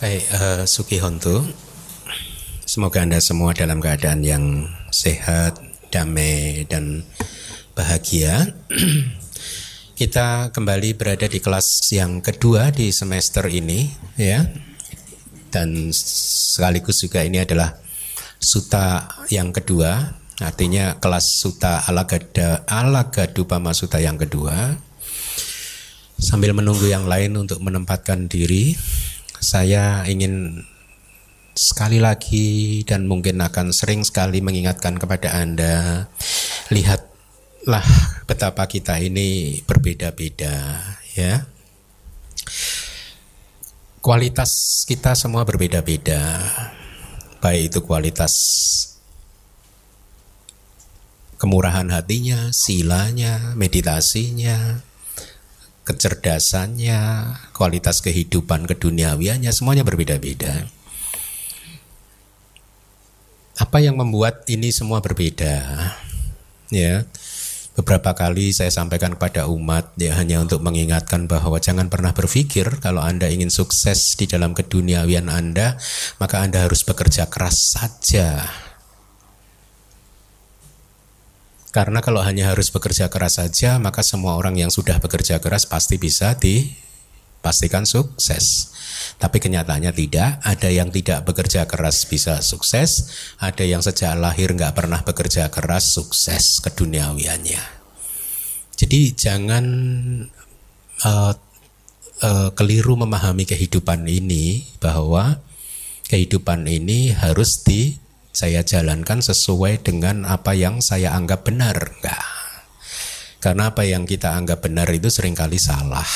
Baik, uh, Suki Hontu. Semoga Anda semua dalam keadaan yang sehat, damai, dan bahagia. Kita kembali berada di kelas yang kedua di semester ini, ya. Dan sekaligus juga ini adalah suta yang kedua, artinya kelas suta alagada alagadupama suta yang kedua. Sambil menunggu yang lain untuk menempatkan diri, saya ingin sekali lagi dan mungkin akan sering sekali mengingatkan kepada Anda, lihatlah betapa kita ini berbeda-beda, ya. Kualitas kita semua berbeda-beda, baik itu kualitas kemurahan hatinya, silanya, meditasinya, kecerdasannya, kualitas kehidupan keduniawiannya semuanya berbeda-beda. Apa yang membuat ini semua berbeda? Ya. Beberapa kali saya sampaikan kepada umat ya hanya untuk mengingatkan bahwa jangan pernah berpikir kalau Anda ingin sukses di dalam keduniawian Anda, maka Anda harus bekerja keras saja karena kalau hanya harus bekerja keras saja, maka semua orang yang sudah bekerja keras pasti bisa dipastikan sukses. Tapi kenyataannya tidak, ada yang tidak bekerja keras bisa sukses, ada yang sejak lahir nggak pernah bekerja keras sukses keduniawiannya. Jadi jangan uh, uh, keliru memahami kehidupan ini bahwa kehidupan ini harus di saya jalankan sesuai dengan apa yang saya anggap benar. Enggak. Karena apa yang kita anggap benar itu sering kali salah.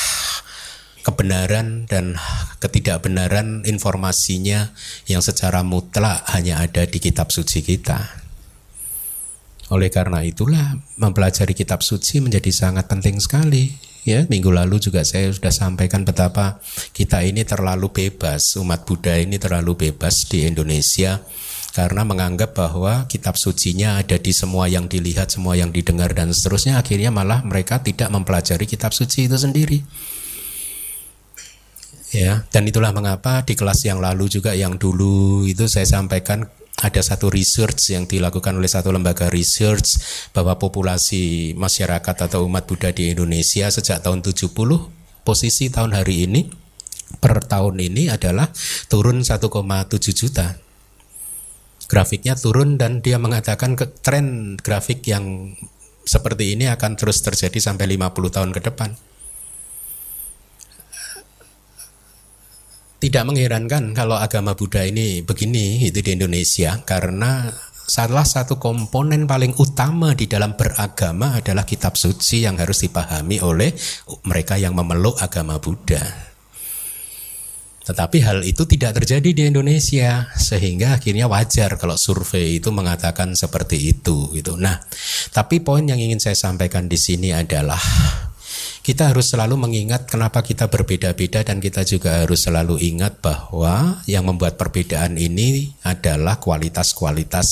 Kebenaran dan ketidakbenaran informasinya yang secara mutlak hanya ada di kitab suci kita. Oleh karena itulah mempelajari kitab suci menjadi sangat penting sekali. Ya, minggu lalu juga saya sudah sampaikan betapa kita ini terlalu bebas, umat Buddha ini terlalu bebas di Indonesia karena menganggap bahwa kitab sucinya ada di semua yang dilihat, semua yang didengar dan seterusnya akhirnya malah mereka tidak mempelajari kitab suci itu sendiri. Ya, dan itulah mengapa di kelas yang lalu juga yang dulu itu saya sampaikan ada satu research yang dilakukan oleh satu lembaga research bahwa populasi masyarakat atau umat Buddha di Indonesia sejak tahun 70 posisi tahun hari ini per tahun ini adalah turun 1,7 juta grafiknya turun dan dia mengatakan ke tren grafik yang seperti ini akan terus terjadi sampai 50 tahun ke depan. Tidak mengherankan kalau agama Buddha ini begini itu di Indonesia karena salah satu komponen paling utama di dalam beragama adalah kitab suci yang harus dipahami oleh mereka yang memeluk agama Buddha. Tetapi hal itu tidak terjadi di Indonesia sehingga akhirnya wajar kalau survei itu mengatakan seperti itu gitu. Nah, tapi poin yang ingin saya sampaikan di sini adalah kita harus selalu mengingat kenapa kita berbeda-beda dan kita juga harus selalu ingat bahwa yang membuat perbedaan ini adalah kualitas-kualitas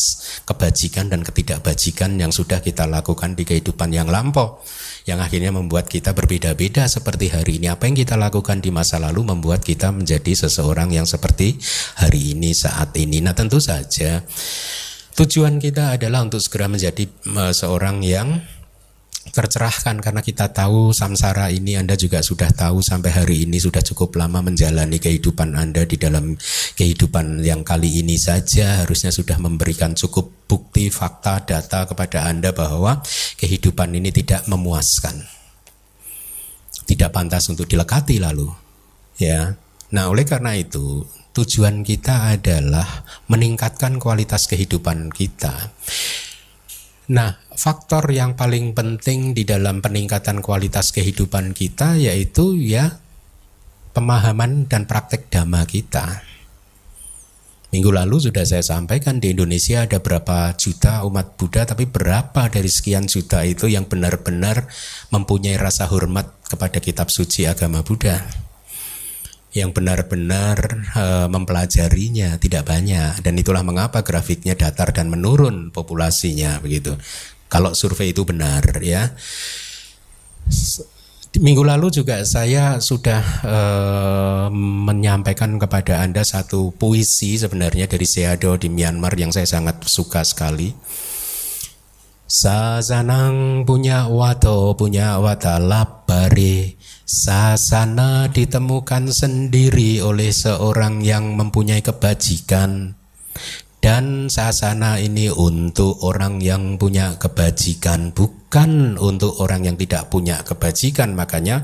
kebajikan dan ketidakbajikan yang sudah kita lakukan di kehidupan yang lampau yang akhirnya membuat kita berbeda-beda seperti hari ini. Apa yang kita lakukan di masa lalu membuat kita menjadi seseorang yang seperti hari ini saat ini. Nah, tentu saja tujuan kita adalah untuk segera menjadi uh, seorang yang tercerahkan karena kita tahu samsara ini Anda juga sudah tahu sampai hari ini sudah cukup lama menjalani kehidupan Anda di dalam kehidupan yang kali ini saja. Harusnya sudah memberikan cukup bukti fakta data kepada Anda bahwa kehidupan ini tidak memuaskan. Tidak pantas untuk dilekati lalu ya. Nah oleh karena itu tujuan kita adalah meningkatkan kualitas kehidupan kita Nah, faktor yang paling penting di dalam peningkatan kualitas kehidupan kita yaitu ya pemahaman dan praktek dhamma kita. Minggu lalu sudah saya sampaikan di Indonesia ada berapa juta umat Buddha tapi berapa dari sekian juta itu yang benar-benar mempunyai rasa hormat kepada kitab suci agama Buddha yang benar-benar e, mempelajarinya tidak banyak dan itulah mengapa grafiknya datar dan menurun populasinya begitu. Kalau survei itu benar ya. Minggu lalu juga saya sudah e, menyampaikan kepada Anda satu puisi sebenarnya dari Seado di Myanmar yang saya sangat suka sekali. Sasanang punya wato punya wata lapari Sasana ditemukan sendiri oleh seorang yang mempunyai kebajikan. Dan sasana ini untuk orang yang punya kebajikan bukan untuk orang yang tidak punya kebajikan. Makanya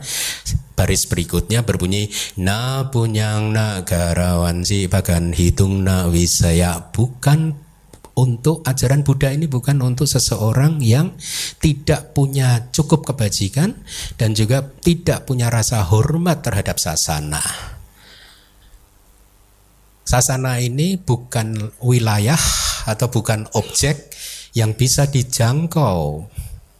baris berikutnya berbunyi na punyang nagarawan si bagan hitung na wisaya bukan untuk ajaran Buddha ini bukan untuk seseorang yang tidak punya cukup kebajikan dan juga tidak punya rasa hormat terhadap sasana. Sasana ini bukan wilayah atau bukan objek yang bisa dijangkau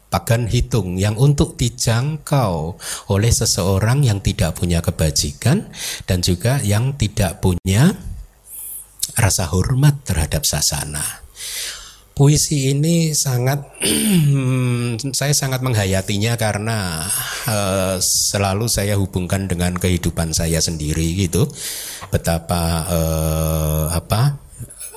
pagan hitung yang untuk dijangkau oleh seseorang yang tidak punya kebajikan dan juga yang tidak punya rasa hormat terhadap sasana. Puisi ini sangat saya sangat menghayatinya karena uh, selalu saya hubungkan dengan kehidupan saya sendiri gitu. Betapa uh, apa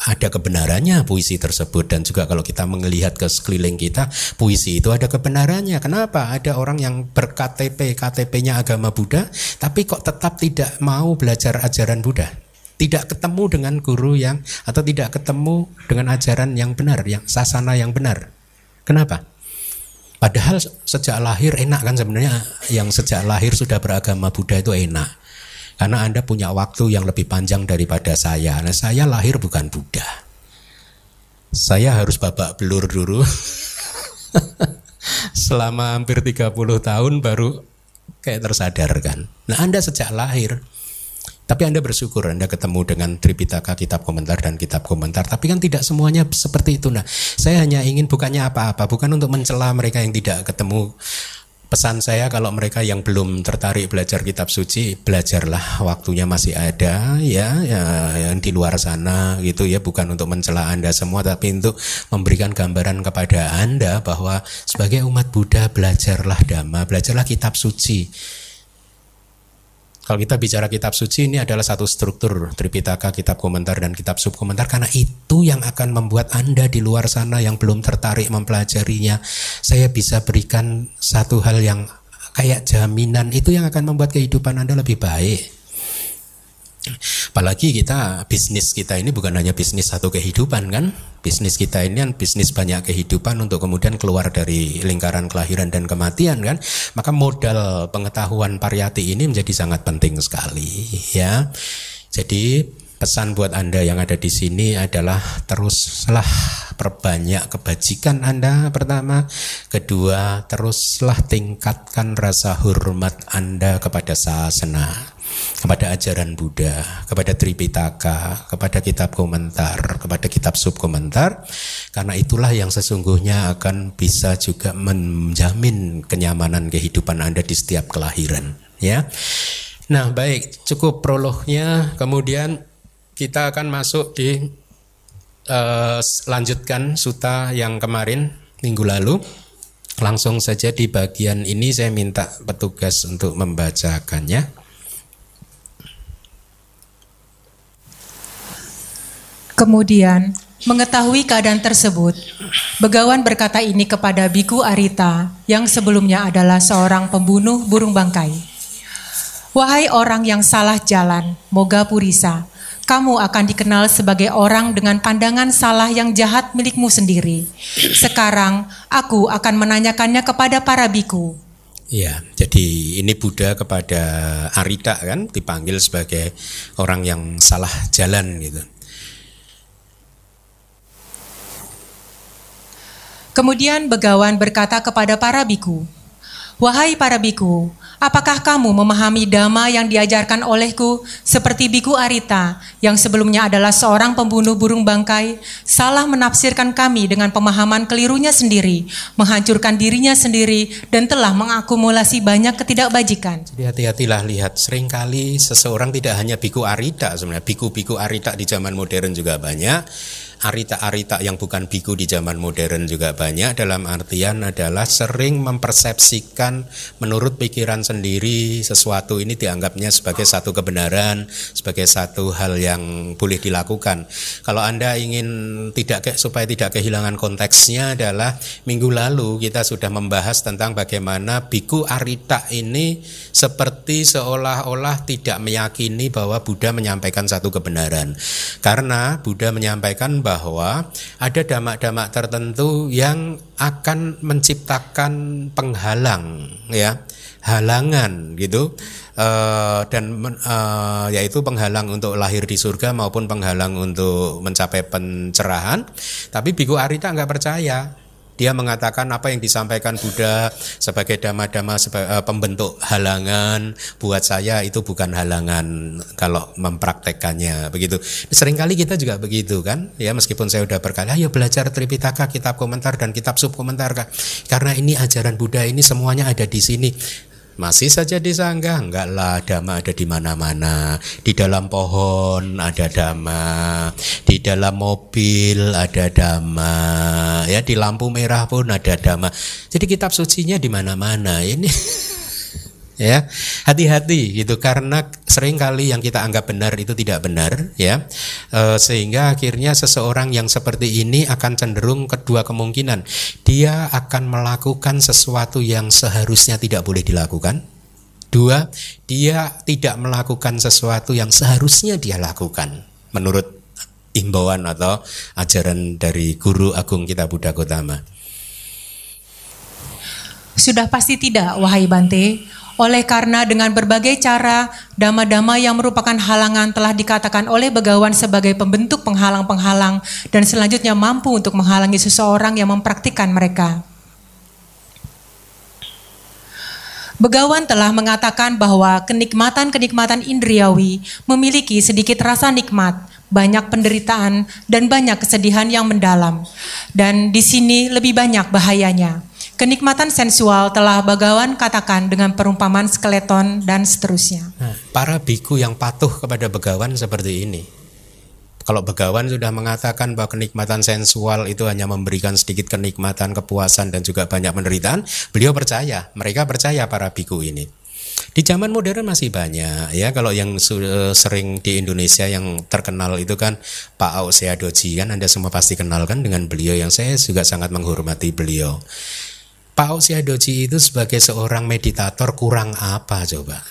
ada kebenarannya puisi tersebut. Dan juga kalau kita melihat ke sekeliling kita puisi itu ada kebenarannya. Kenapa? Ada orang yang berKTP KTP-nya agama Buddha tapi kok tetap tidak mau belajar ajaran Buddha tidak ketemu dengan guru yang atau tidak ketemu dengan ajaran yang benar, yang sasana yang benar. Kenapa? Padahal sejak lahir enak kan sebenarnya yang sejak lahir sudah beragama Buddha itu enak. Karena Anda punya waktu yang lebih panjang daripada saya. Nah, saya lahir bukan Buddha. Saya harus babak belur dulu. Selama hampir 30 tahun baru kayak tersadarkan. Nah, Anda sejak lahir tapi Anda bersyukur Anda ketemu dengan Tripitaka, kitab komentar dan kitab komentar. Tapi kan tidak semuanya seperti itu. Nah, saya hanya ingin bukannya apa-apa, bukan untuk mencela mereka yang tidak ketemu pesan saya kalau mereka yang belum tertarik belajar kitab suci belajarlah waktunya masih ada ya, ya yang di luar sana gitu ya bukan untuk mencela anda semua tapi untuk memberikan gambaran kepada anda bahwa sebagai umat Buddha belajarlah dhamma belajarlah kitab suci kalau kita bicara kitab suci ini adalah satu struktur Tripitaka, kitab komentar dan kitab subkomentar karena itu yang akan membuat Anda di luar sana yang belum tertarik mempelajarinya saya bisa berikan satu hal yang kayak jaminan itu yang akan membuat kehidupan Anda lebih baik. Apalagi kita bisnis kita ini bukan hanya bisnis satu kehidupan kan? Bisnis kita ini kan bisnis banyak kehidupan untuk kemudian keluar dari lingkaran kelahiran dan kematian kan? Maka modal pengetahuan pariyati ini menjadi sangat penting sekali ya. Jadi pesan buat Anda yang ada di sini adalah teruslah perbanyak kebajikan Anda pertama, kedua teruslah tingkatkan rasa hormat Anda kepada sasana kepada ajaran Buddha, kepada Tripitaka, kepada kitab komentar, kepada kitab subkomentar, karena itulah yang sesungguhnya akan bisa juga menjamin kenyamanan kehidupan Anda di setiap kelahiran, ya. Nah, baik, cukup prolognya, kemudian kita akan masuk di uh, lanjutkan suta yang kemarin minggu lalu. Langsung saja di bagian ini saya minta petugas untuk membacakannya. Kemudian, mengetahui keadaan tersebut, Begawan berkata ini kepada Biku Arita yang sebelumnya adalah seorang pembunuh burung bangkai. Wahai orang yang salah jalan, Moga Purisa, kamu akan dikenal sebagai orang dengan pandangan salah yang jahat milikmu sendiri. Sekarang aku akan menanyakannya kepada para biku. Ya, jadi ini Buddha kepada Arita kan dipanggil sebagai orang yang salah jalan gitu. Kemudian Begawan berkata kepada para biku, Wahai para biku, apakah kamu memahami dhamma yang diajarkan olehku seperti biku Arita yang sebelumnya adalah seorang pembunuh burung bangkai, salah menafsirkan kami dengan pemahaman kelirunya sendiri, menghancurkan dirinya sendiri dan telah mengakumulasi banyak ketidakbajikan. Jadi hati-hatilah lihat, sering kali seseorang tidak hanya biku Arita sebenarnya, biku-biku Arita di zaman modern juga banyak, arita-arita yang bukan biku di zaman modern juga banyak dalam artian adalah sering mempersepsikan menurut pikiran sendiri sesuatu ini dianggapnya sebagai satu kebenaran, sebagai satu hal yang boleh dilakukan. Kalau Anda ingin tidak supaya tidak kehilangan konteksnya adalah minggu lalu kita sudah membahas tentang bagaimana biku arita ini seperti seolah-olah tidak meyakini bahwa Buddha menyampaikan satu kebenaran. Karena Buddha menyampaikan bahwa bahwa ada damak-damak tertentu yang akan menciptakan penghalang ya halangan gitu. Uh, dan uh, yaitu penghalang untuk lahir di surga maupun penghalang untuk mencapai pencerahan. Tapi Biku Arita nggak percaya dia mengatakan apa yang disampaikan Buddha sebagai dhamma-dhamma uh, pembentuk halangan buat saya itu bukan halangan kalau mempraktekannya begitu. Seringkali kita juga begitu kan? Ya meskipun saya sudah berkali ayo belajar Tripitaka kitab komentar dan kitab subkomentar karena ini ajaran Buddha ini semuanya ada di sini masih saja disanggah, enggaklah dhamma ada di mana-mana. Di dalam pohon ada dhamma, di dalam mobil ada dhamma, ya di lampu merah pun ada dhamma. Jadi kitab sucinya di mana-mana. Ini ya. Hati-hati gitu karena sering kali yang kita anggap benar itu tidak benar ya. E, sehingga akhirnya seseorang yang seperti ini akan cenderung kedua kemungkinan. Dia akan melakukan sesuatu yang seharusnya tidak boleh dilakukan. Dua dia tidak melakukan sesuatu yang seharusnya dia lakukan menurut imbauan atau ajaran dari guru agung kita Buddha Gotama sudah pasti tidak, wahai Bante. Oleh karena dengan berbagai cara, dama-dama yang merupakan halangan telah dikatakan oleh begawan sebagai pembentuk penghalang-penghalang dan selanjutnya mampu untuk menghalangi seseorang yang mempraktikkan mereka. Begawan telah mengatakan bahwa kenikmatan-kenikmatan indriawi memiliki sedikit rasa nikmat, banyak penderitaan, dan banyak kesedihan yang mendalam. Dan di sini lebih banyak bahayanya. Kenikmatan sensual telah Bagawan katakan dengan perumpamaan skeleton dan seterusnya. Nah, para biku yang patuh kepada Begawan seperti ini. Kalau Begawan sudah mengatakan bahwa kenikmatan sensual itu hanya memberikan sedikit kenikmatan, kepuasan dan juga banyak penderitaan, beliau percaya, mereka percaya para biku ini. Di zaman modern masih banyak ya kalau yang sering di Indonesia yang terkenal itu kan Pak Auk Seadoji kan Anda semua pasti kenal kan dengan beliau yang saya juga sangat menghormati beliau. Pak Doji itu sebagai seorang meditator kurang apa coba?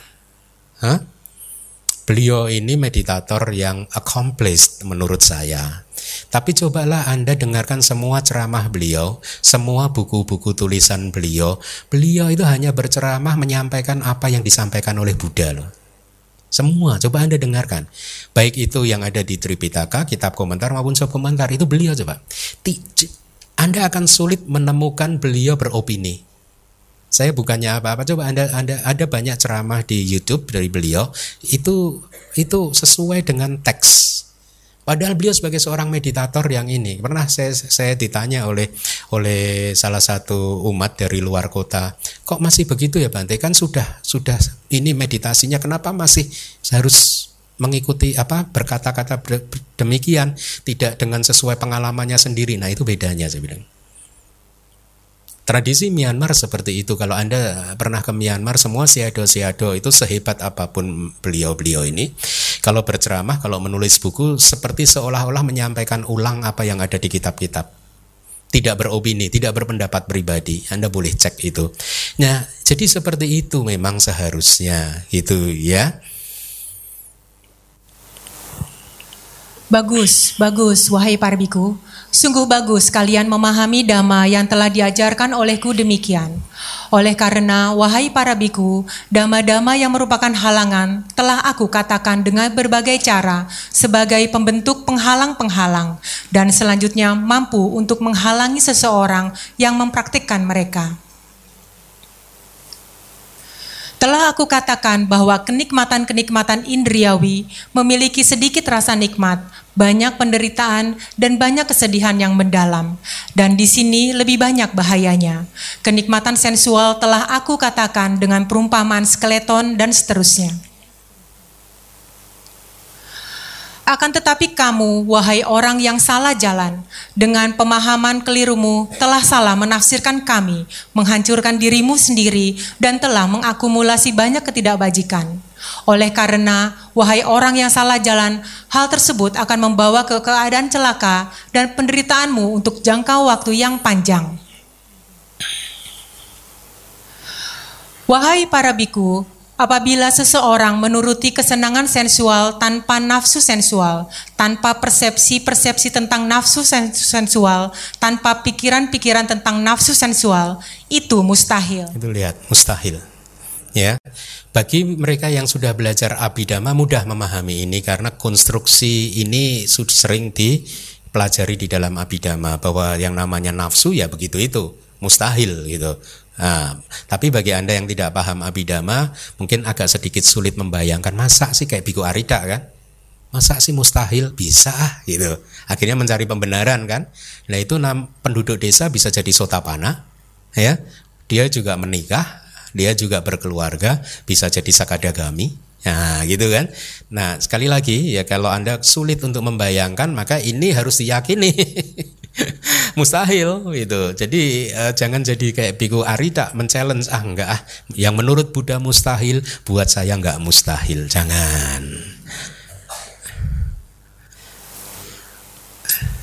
Hah? Beliau ini meditator yang accomplished menurut saya. Tapi cobalah Anda dengarkan semua ceramah beliau, semua buku-buku tulisan beliau. Beliau itu hanya berceramah menyampaikan apa yang disampaikan oleh Buddha loh. Semua coba Anda dengarkan. Baik itu yang ada di Tripitaka, kitab komentar maupun sub komentar itu beliau coba. Anda akan sulit menemukan beliau beropini. Saya bukannya apa-apa. Coba Anda Anda ada banyak ceramah di YouTube dari beliau itu itu sesuai dengan teks. Padahal beliau sebagai seorang meditator yang ini pernah saya saya ditanya oleh oleh salah satu umat dari luar kota, kok masih begitu ya Bante? Kan sudah sudah ini meditasinya kenapa masih harus mengikuti apa berkata-kata demikian tidak dengan sesuai pengalamannya sendiri. Nah, itu bedanya saya bilang. Tradisi Myanmar seperti itu. Kalau Anda pernah ke Myanmar, semua siado-siado itu sehebat apa pun beliau-beliau ini. Kalau berceramah, kalau menulis buku, seperti seolah-olah menyampaikan ulang apa yang ada di kitab-kitab. Tidak beropini, tidak berpendapat pribadi. Anda boleh cek itu. Nah, jadi seperti itu memang seharusnya, gitu ya. Bagus, bagus, wahai para biku. Sungguh bagus kalian memahami dhamma yang telah diajarkan olehku demikian. Oleh karena, wahai para biku, dhamma-dhamma yang merupakan halangan telah aku katakan dengan berbagai cara sebagai pembentuk penghalang-penghalang dan selanjutnya mampu untuk menghalangi seseorang yang mempraktikkan mereka. Telah aku katakan bahwa kenikmatan-kenikmatan indriawi memiliki sedikit rasa nikmat, banyak penderitaan, dan banyak kesedihan yang mendalam. Dan di sini lebih banyak bahayanya. Kenikmatan sensual telah aku katakan dengan perumpamaan skeleton dan seterusnya. Akan tetapi kamu, wahai orang yang salah jalan, dengan pemahaman kelirumu telah salah menafsirkan kami, menghancurkan dirimu sendiri, dan telah mengakumulasi banyak ketidakbajikan. Oleh karena, wahai orang yang salah jalan, hal tersebut akan membawa ke keadaan celaka dan penderitaanmu untuk jangka waktu yang panjang. Wahai para biku, Apabila seseorang menuruti kesenangan sensual tanpa nafsu sensual, tanpa persepsi-persepsi tentang nafsu sensual, tanpa pikiran-pikiran tentang nafsu sensual, itu mustahil. Itu lihat, mustahil. Ya. Bagi mereka yang sudah belajar abidama mudah memahami ini karena konstruksi ini sudah sering dipelajari di dalam abidama bahwa yang namanya nafsu ya begitu itu, mustahil gitu. Nah, tapi bagi Anda yang tidak paham abidama, mungkin agak sedikit sulit membayangkan masa sih kayak Biku Arita kan? Masa sih mustahil bisa gitu. Akhirnya mencari pembenaran kan. Nah, itu penduduk desa bisa jadi sotapana ya. Dia juga menikah, dia juga berkeluarga, bisa jadi sakadagami. Nah, gitu kan. Nah, sekali lagi ya kalau Anda sulit untuk membayangkan, maka ini harus diyakini. mustahil gitu. Jadi uh, jangan jadi kayak Biku Arita men-challenge ah enggak ah yang menurut Buddha mustahil buat saya enggak mustahil. Jangan.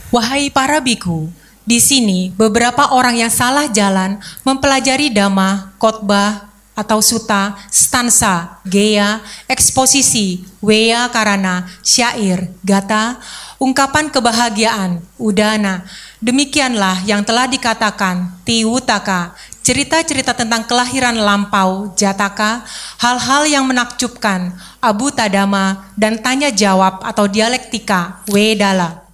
Wahai para biku, di sini beberapa orang yang salah jalan mempelajari dhamma, khotbah, atau suta, stansa, geya, eksposisi, weya karana, syair, gata, ungkapan kebahagiaan, udana. Demikianlah yang telah dikatakan Tiwutaka, cerita-cerita tentang kelahiran lampau, Jataka, hal-hal yang menakjubkan, Abu Tadama, dan tanya jawab atau dialektika, Wedala.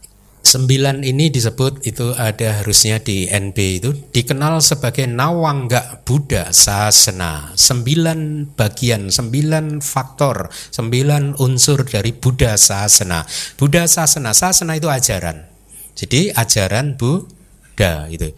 Sembilan ini disebut itu ada harusnya di NB itu dikenal sebagai Nawangga Buddha Sasana. Sembilan bagian, sembilan faktor, sembilan unsur dari Buddha Sasana. Buddha Sasana, Sasana itu ajaran. Jadi ajaran Bu da itu.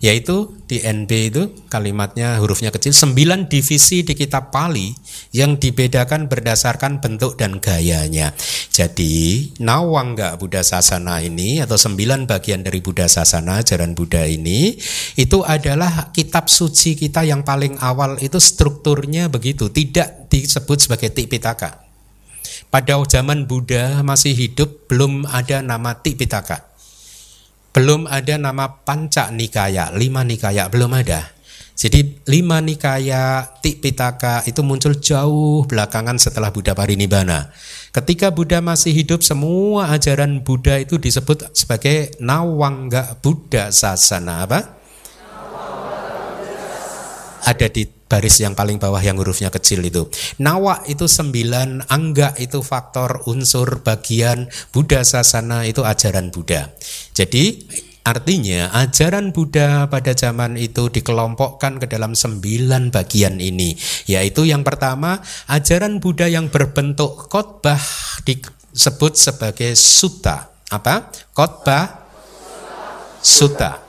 Yaitu di NB itu kalimatnya hurufnya kecil sembilan divisi di kitab Pali yang dibedakan berdasarkan bentuk dan gayanya. Jadi Nawangga Buddha Sasana ini atau sembilan bagian dari Buddha Sasana ajaran Buddha ini itu adalah kitab suci kita yang paling awal itu strukturnya begitu. Tidak disebut sebagai Tipitaka. Pada zaman Buddha masih hidup belum ada nama Tipitaka belum ada nama panca nikaya, lima nikaya belum ada. Jadi lima nikaya Tipitaka itu muncul jauh belakangan setelah Buddha Parinibbana. Ketika Buddha masih hidup semua ajaran Buddha itu disebut sebagai Nawangga Buddha Sasana apa? Ada di baris yang paling bawah yang hurufnya kecil itu. Nawa itu sembilan, angga itu faktor, unsur, bagian, Buddha sasana itu ajaran Buddha. Jadi Artinya ajaran Buddha pada zaman itu dikelompokkan ke dalam sembilan bagian ini Yaitu yang pertama ajaran Buddha yang berbentuk khotbah disebut sebagai sutta Apa? Khotbah sutta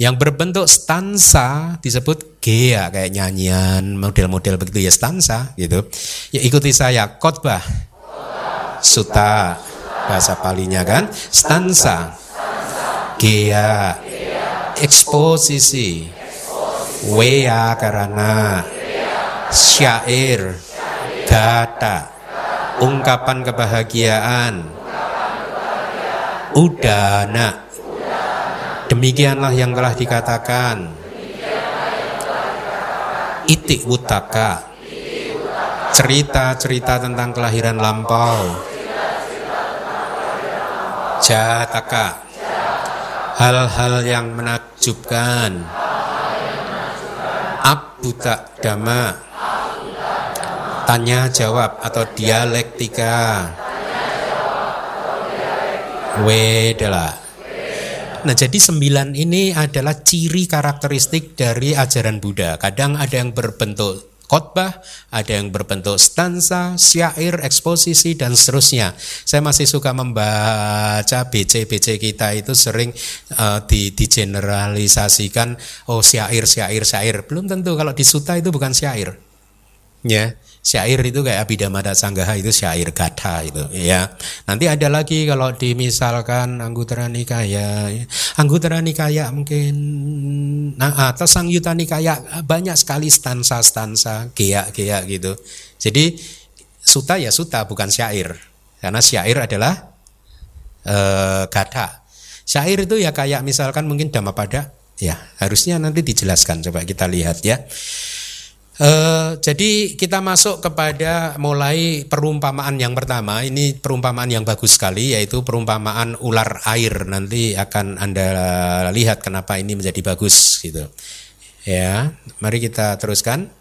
yang berbentuk stansa disebut gea kayak nyanyian model-model begitu ya stansa gitu. Ya ikuti saya khotbah. Suta bahasa palinya kan stansa. Gea. Eksposisi. Wea karena syair gata ungkapan kebahagiaan udana Demikianlah yang telah dikatakan. Itik wutaka. Cerita-cerita tentang kelahiran lampau. Jataka. Hal-hal yang menakjubkan. Abutak dama. Tanya jawab atau dialektika. Wedela Nah jadi sembilan ini adalah ciri karakteristik dari ajaran Buddha. Kadang ada yang berbentuk khotbah, ada yang berbentuk stansa, syair, eksposisi dan seterusnya. Saya masih suka membaca BC-BC kita itu sering uh, di digeneralisasikan oh syair, syair, syair. Belum tentu kalau di suta itu bukan syair. Ya. Syair itu kayak Abhidhamma Sanggaha itu syair gata itu ya. Nanti ada lagi kalau dimisalkan Anggutara Nikaya, Anggutara Nikaya mungkin nah atau Sang Yuta Nikaya banyak sekali stansa-stansa geak-geak gitu. Jadi suta ya suta bukan syair. Karena syair adalah eh, gata. Syair itu ya kayak misalkan mungkin pada ya harusnya nanti dijelaskan coba kita lihat ya. Uh, jadi kita masuk kepada mulai perumpamaan yang pertama. Ini perumpamaan yang bagus sekali yaitu perumpamaan ular air. Nanti akan Anda lihat kenapa ini menjadi bagus gitu. Ya, mari kita teruskan.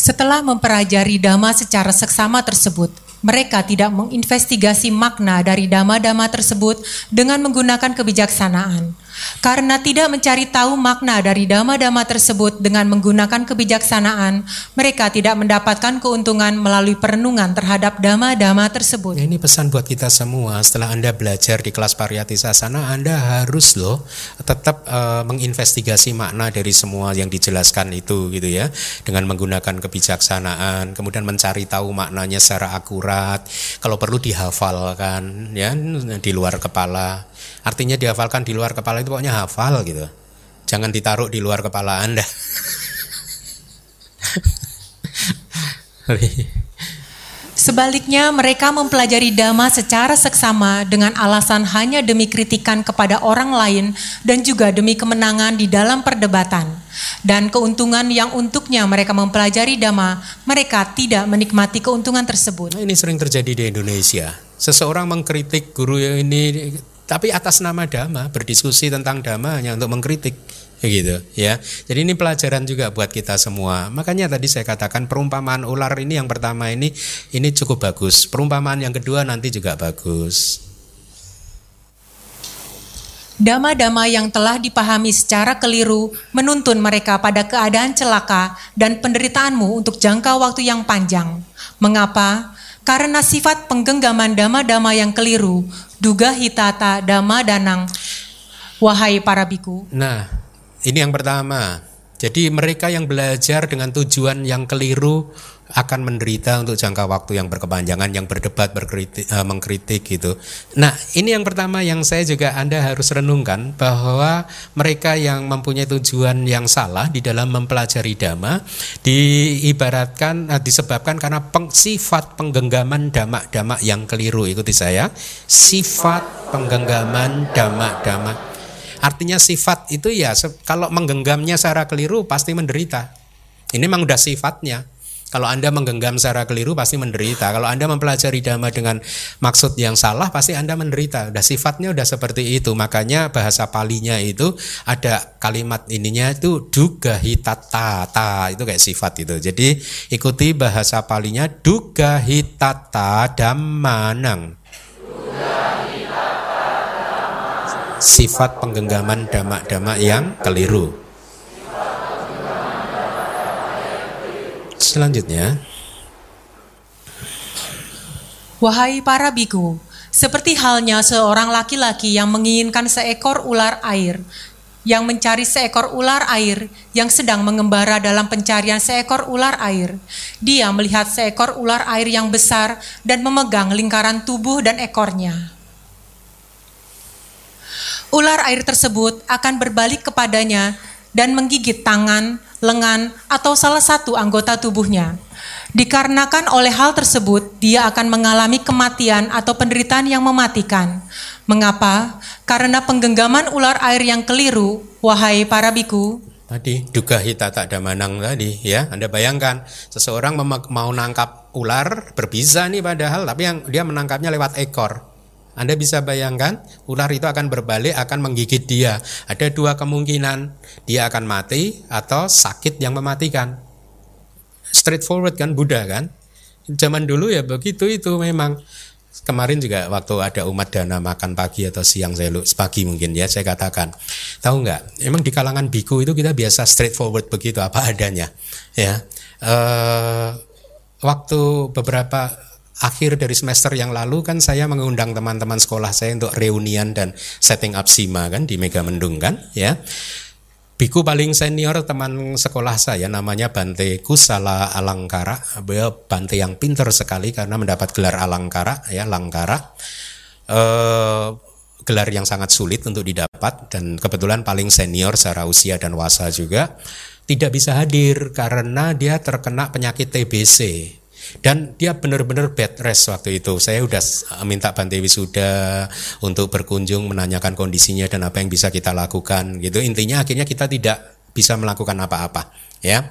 Setelah mempelajari dhamma secara seksama tersebut, mereka tidak menginvestigasi makna dari dama-dama tersebut dengan menggunakan kebijaksanaan. Karena tidak mencari tahu makna dari dama-dama tersebut dengan menggunakan kebijaksanaan, mereka tidak mendapatkan keuntungan melalui perenungan terhadap dama-dama tersebut. Ini pesan buat kita semua. Setelah Anda belajar di kelas Pariyati Sasana, Anda harus loh tetap uh, menginvestigasi makna dari semua yang dijelaskan itu gitu ya, dengan menggunakan kebijaksanaan, kemudian mencari tahu maknanya secara akurat. Kalau perlu dihafalkan ya di luar kepala Artinya dihafalkan di luar kepala itu pokoknya hafal gitu. Jangan ditaruh di luar kepala Anda. Sebaliknya, mereka mempelajari dhamma secara seksama dengan alasan hanya demi kritikan kepada orang lain dan juga demi kemenangan di dalam perdebatan. Dan keuntungan yang untuknya mereka mempelajari dhamma, mereka tidak menikmati keuntungan tersebut. Nah, ini sering terjadi di Indonesia. Seseorang mengkritik guru ini tapi atas nama dhamma berdiskusi tentang dhamma hanya untuk mengkritik gitu ya. Jadi ini pelajaran juga buat kita semua. Makanya tadi saya katakan perumpamaan ular ini yang pertama ini ini cukup bagus. Perumpamaan yang kedua nanti juga bagus. Dama-dama yang telah dipahami secara keliru menuntun mereka pada keadaan celaka dan penderitaanmu untuk jangka waktu yang panjang. Mengapa? Karena sifat penggenggaman dama-dama yang keliru, duga hitata dama danang, wahai para biku. Nah, ini yang pertama. Jadi mereka yang belajar dengan tujuan yang keliru akan menderita untuk jangka waktu yang berkepanjangan, yang berdebat, berkritik, uh, mengkritik gitu. Nah, ini yang pertama yang saya juga Anda harus renungkan bahwa mereka yang mempunyai tujuan yang salah di dalam mempelajari dhamma diibaratkan uh, disebabkan karena peng, sifat penggenggaman dhamma-dhamma yang keliru. Ikuti saya. Sifat penggenggaman dhamma-dhamma Artinya sifat itu ya kalau menggenggamnya secara keliru pasti menderita. Ini memang udah sifatnya. Kalau Anda menggenggam secara keliru pasti menderita. Kalau Anda mempelajari dhamma dengan maksud yang salah pasti Anda menderita. Udah sifatnya udah seperti itu. Makanya bahasa palinya itu ada kalimat ininya itu duga hitata ta itu kayak sifat itu. Jadi ikuti bahasa palinya duga hitata damanang. Sifat penggenggaman damak-damak yang keliru. Selanjutnya, Wahai para biku, seperti halnya seorang laki-laki yang menginginkan seekor ular air, yang mencari seekor ular air yang sedang mengembara dalam pencarian seekor ular air. Dia melihat seekor ular air yang besar dan memegang lingkaran tubuh dan ekornya. Ular air tersebut akan berbalik kepadanya dan menggigit tangan, lengan, atau salah satu anggota tubuhnya. Dikarenakan oleh hal tersebut, dia akan mengalami kematian atau penderitaan yang mematikan. Mengapa? Karena penggenggaman ular air yang keliru, wahai para biku. Tadi duga hita tak ada manang tadi ya. Anda bayangkan seseorang mau nangkap ular berbisa nih padahal tapi yang dia menangkapnya lewat ekor. Anda bisa bayangkan ular itu akan berbalik akan menggigit dia. Ada dua kemungkinan, dia akan mati atau sakit yang mematikan. Straightforward kan Buddha kan? Zaman dulu ya begitu itu memang. Kemarin juga waktu ada umat dana makan pagi atau siang saya pagi mungkin ya saya katakan. Tahu nggak? Emang di kalangan biku itu kita biasa straightforward begitu apa adanya. Ya. Uh, waktu beberapa akhir dari semester yang lalu kan saya mengundang teman-teman sekolah saya untuk reunian dan setting up SIMA kan di Mega Mendung kan ya. Biku paling senior teman sekolah saya namanya Bante Kusala Alangkara. Beliau Bante yang pinter sekali karena mendapat gelar Alangkara ya Langkara. Eh, gelar yang sangat sulit untuk didapat dan kebetulan paling senior secara usia dan wasa juga tidak bisa hadir karena dia terkena penyakit TBC dan dia benar-benar bed rest waktu itu. Saya udah minta Bante Wisuda untuk berkunjung menanyakan kondisinya dan apa yang bisa kita lakukan gitu. Intinya akhirnya kita tidak bisa melakukan apa-apa ya.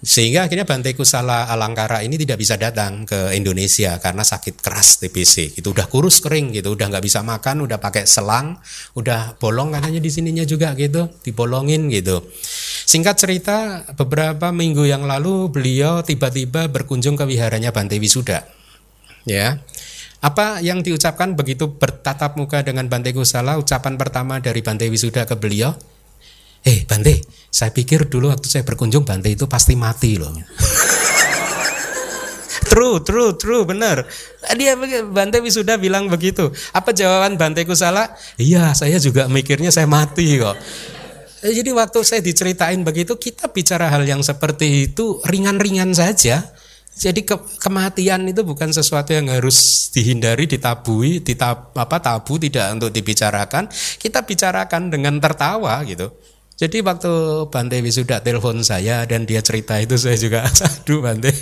Sehingga akhirnya Bante Kusala Alangkara ini tidak bisa datang ke Indonesia karena sakit keras TBC. Itu udah kurus kering gitu, udah nggak bisa makan, udah pakai selang, udah bolong katanya di sininya juga gitu, dibolongin gitu. Singkat cerita, beberapa minggu yang lalu beliau tiba-tiba berkunjung ke wiharanya Bante Wisuda. Ya. Apa yang diucapkan begitu bertatap muka dengan Bante Kusala, ucapan pertama dari Bante Wisuda ke beliau, Eh Bante, saya pikir dulu waktu saya berkunjung Bante itu pasti mati loh. true, true, true, benar. Dia Bante Wisuda bilang begitu. Apa jawaban Bante Kusala? Iya, saya juga mikirnya saya mati kok. Eh, jadi waktu saya diceritain begitu, kita bicara hal yang seperti itu ringan-ringan saja. Jadi ke, kematian itu bukan sesuatu yang harus dihindari, ditabui, ditab, apa tabu tidak untuk dibicarakan. Kita bicarakan dengan tertawa gitu. Jadi waktu Bante Wisuda telepon saya dan dia cerita itu saya juga aduh Bante.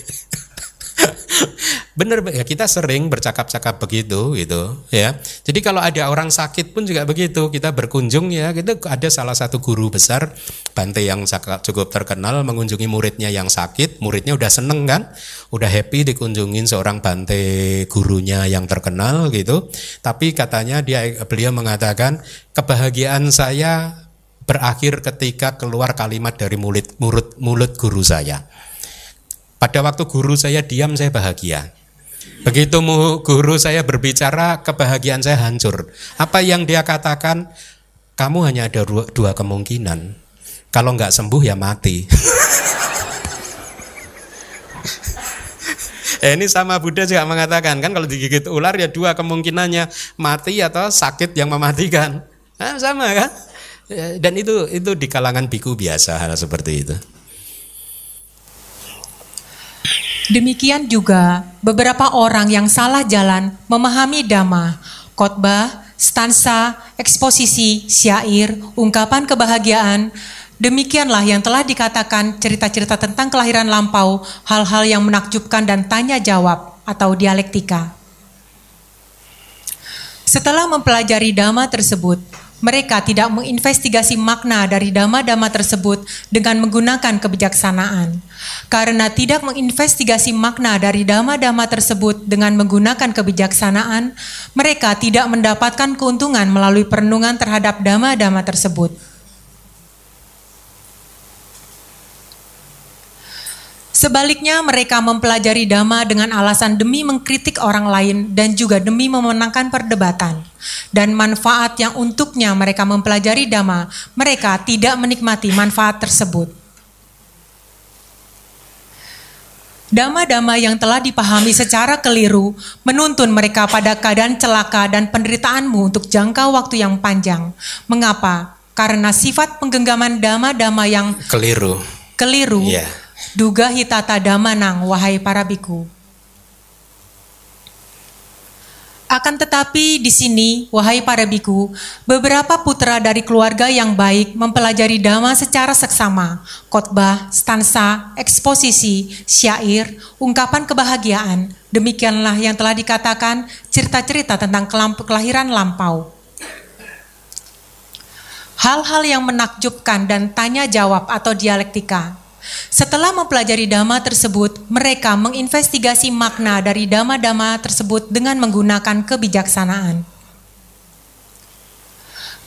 Bener ya kita sering bercakap-cakap begitu gitu ya. Jadi kalau ada orang sakit pun juga begitu kita berkunjung ya kita ada salah satu guru besar Bante yang cukup terkenal mengunjungi muridnya yang sakit, muridnya udah seneng kan, udah happy dikunjungin seorang Bante gurunya yang terkenal gitu. Tapi katanya dia beliau mengatakan kebahagiaan saya berakhir ketika keluar kalimat dari mulut mulut mulut guru saya. Pada waktu guru saya diam saya bahagia. Begitu guru saya berbicara kebahagiaan saya hancur. Apa yang dia katakan? Kamu hanya ada dua, kemungkinan. Kalau nggak sembuh ya mati. eh, ini sama Buddha juga mengatakan kan kalau digigit ular ya dua kemungkinannya mati atau sakit yang mematikan. Nah, sama kan? Ya, dan itu itu di kalangan biku biasa hal seperti itu. Demikian juga beberapa orang yang salah jalan memahami dhamma, khotbah, stansa, eksposisi, syair, ungkapan kebahagiaan, Demikianlah yang telah dikatakan cerita-cerita tentang kelahiran lampau, hal-hal yang menakjubkan dan tanya jawab atau dialektika. Setelah mempelajari dhamma tersebut, mereka tidak menginvestigasi makna dari dhamma-dhamma tersebut dengan menggunakan kebijaksanaan. Karena tidak menginvestigasi makna dari dhamma-dhamma tersebut dengan menggunakan kebijaksanaan, mereka tidak mendapatkan keuntungan melalui perenungan terhadap dhamma-dhamma tersebut. Sebaliknya, mereka mempelajari dhamma dengan alasan demi mengkritik orang lain dan juga demi memenangkan perdebatan. Dan manfaat yang untuknya mereka mempelajari dhamma, mereka tidak menikmati manfaat tersebut. Dhamma-dhamma yang telah dipahami secara keliru menuntun mereka pada keadaan celaka dan penderitaanmu untuk jangka waktu yang panjang. Mengapa? Karena sifat penggenggaman dhamma-dhamma yang keliru. Keliru. Yeah Duga hitata damanang, wahai para biku. Akan tetapi di sini, wahai para biku, beberapa putra dari keluarga yang baik mempelajari dhamma secara seksama, khotbah, stansa, eksposisi, syair, ungkapan kebahagiaan. Demikianlah yang telah dikatakan cerita-cerita tentang kelahiran lampau. Hal-hal yang menakjubkan dan tanya jawab atau dialektika setelah mempelajari dhamma tersebut, mereka menginvestigasi makna dari dhamma-dhamma tersebut dengan menggunakan kebijaksanaan.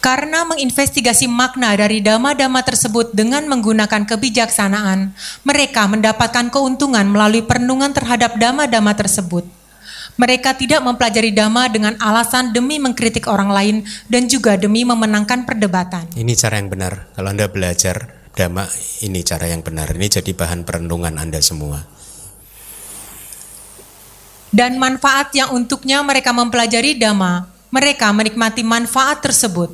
Karena menginvestigasi makna dari dhamma-dhamma tersebut dengan menggunakan kebijaksanaan, mereka mendapatkan keuntungan melalui perenungan terhadap dhamma-dhamma tersebut. Mereka tidak mempelajari dhamma dengan alasan demi mengkritik orang lain dan juga demi memenangkan perdebatan. Ini cara yang benar. Kalau Anda belajar dhamma ini cara yang benar. Ini jadi bahan perenungan Anda semua. Dan manfaat yang untuknya mereka mempelajari dhamma, mereka menikmati manfaat tersebut.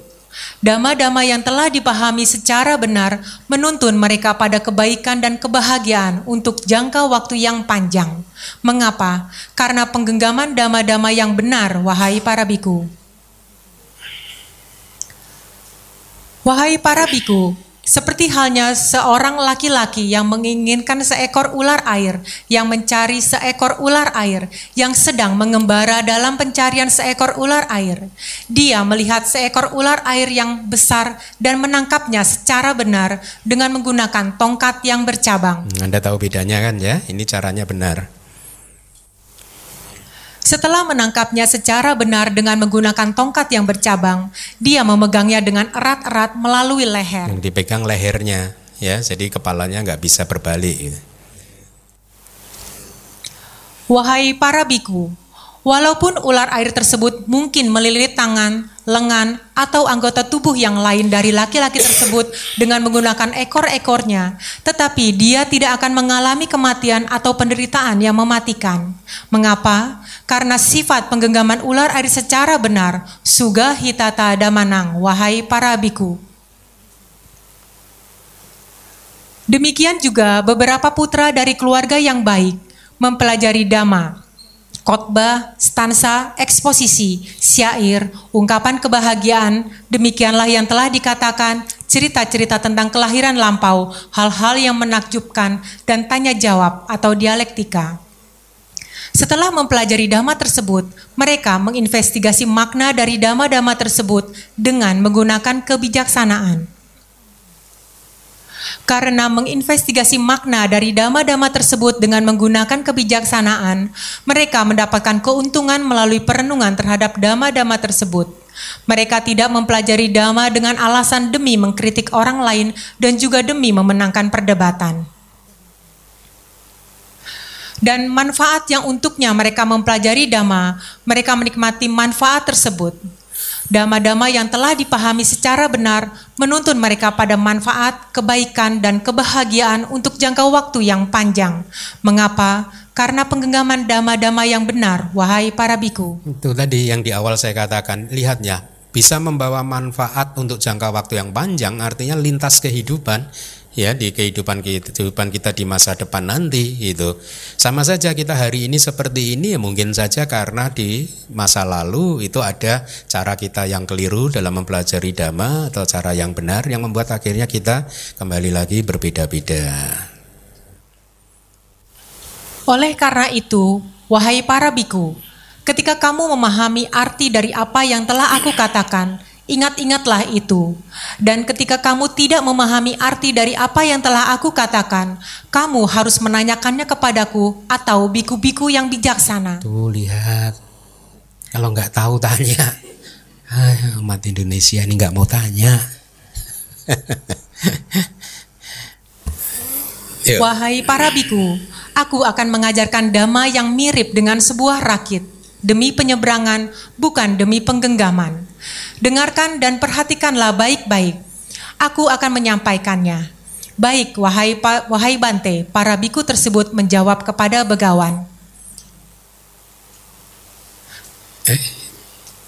Dama-dama yang telah dipahami secara benar menuntun mereka pada kebaikan dan kebahagiaan untuk jangka waktu yang panjang. Mengapa? Karena penggenggaman dama-dama yang benar, wahai para biku. Wahai para biku, seperti halnya seorang laki-laki yang menginginkan seekor ular air, yang mencari seekor ular air, yang sedang mengembara dalam pencarian seekor ular air. Dia melihat seekor ular air yang besar dan menangkapnya secara benar dengan menggunakan tongkat yang bercabang. Anda tahu bedanya kan ya? Ini caranya benar. Setelah menangkapnya secara benar dengan menggunakan tongkat yang bercabang, dia memegangnya dengan erat-erat melalui leher. Yang dipegang lehernya, ya, jadi kepalanya nggak bisa berbalik. Gitu. Wahai para biku, walaupun ular air tersebut mungkin melilit tangan, lengan, atau anggota tubuh yang lain dari laki-laki tersebut dengan menggunakan ekor-ekornya, tetapi dia tidak akan mengalami kematian atau penderitaan yang mematikan. Mengapa? Karena sifat penggenggaman ular air secara benar, suga hitata damanang, wahai para biku. Demikian juga beberapa putra dari keluarga yang baik mempelajari dhamma khotbah, stansa, eksposisi, syair, ungkapan kebahagiaan, demikianlah yang telah dikatakan cerita-cerita tentang kelahiran lampau, hal-hal yang menakjubkan, dan tanya jawab atau dialektika. Setelah mempelajari dhamma tersebut, mereka menginvestigasi makna dari dhamma-dhamma tersebut dengan menggunakan kebijaksanaan. Karena menginvestigasi makna dari dama-dama tersebut dengan menggunakan kebijaksanaan, mereka mendapatkan keuntungan melalui perenungan terhadap dama-dama tersebut. Mereka tidak mempelajari dama dengan alasan demi mengkritik orang lain dan juga demi memenangkan perdebatan. Dan manfaat yang untuknya mereka mempelajari dama, mereka menikmati manfaat tersebut Dama-dama yang telah dipahami secara benar menuntun mereka pada manfaat, kebaikan, dan kebahagiaan untuk jangka waktu yang panjang. Mengapa? Karena penggenggaman dama-dama yang benar, wahai para biku. Itu tadi yang di awal saya katakan, lihatnya, bisa membawa manfaat untuk jangka waktu yang panjang, artinya lintas kehidupan ya di kehidupan kita, kehidupan kita di masa depan nanti itu sama saja kita hari ini seperti ini ya mungkin saja karena di masa lalu itu ada cara kita yang keliru dalam mempelajari dhamma atau cara yang benar yang membuat akhirnya kita kembali lagi berbeda-beda. Oleh karena itu, wahai para biku, ketika kamu memahami arti dari apa yang telah aku katakan, Ingat-ingatlah itu. Dan ketika kamu tidak memahami arti dari apa yang telah aku katakan, kamu harus menanyakannya kepadaku atau biku-biku yang bijaksana. Tuh lihat, kalau nggak tahu tanya. Ay, umat Indonesia ini nggak mau tanya. Wahai para biku, aku akan mengajarkan dhamma yang mirip dengan sebuah rakit demi penyeberangan, bukan demi penggenggaman. Dengarkan dan perhatikanlah baik-baik. Aku akan menyampaikannya. Baik, wahai wahai Bante, para biku tersebut menjawab kepada begawan. Eh,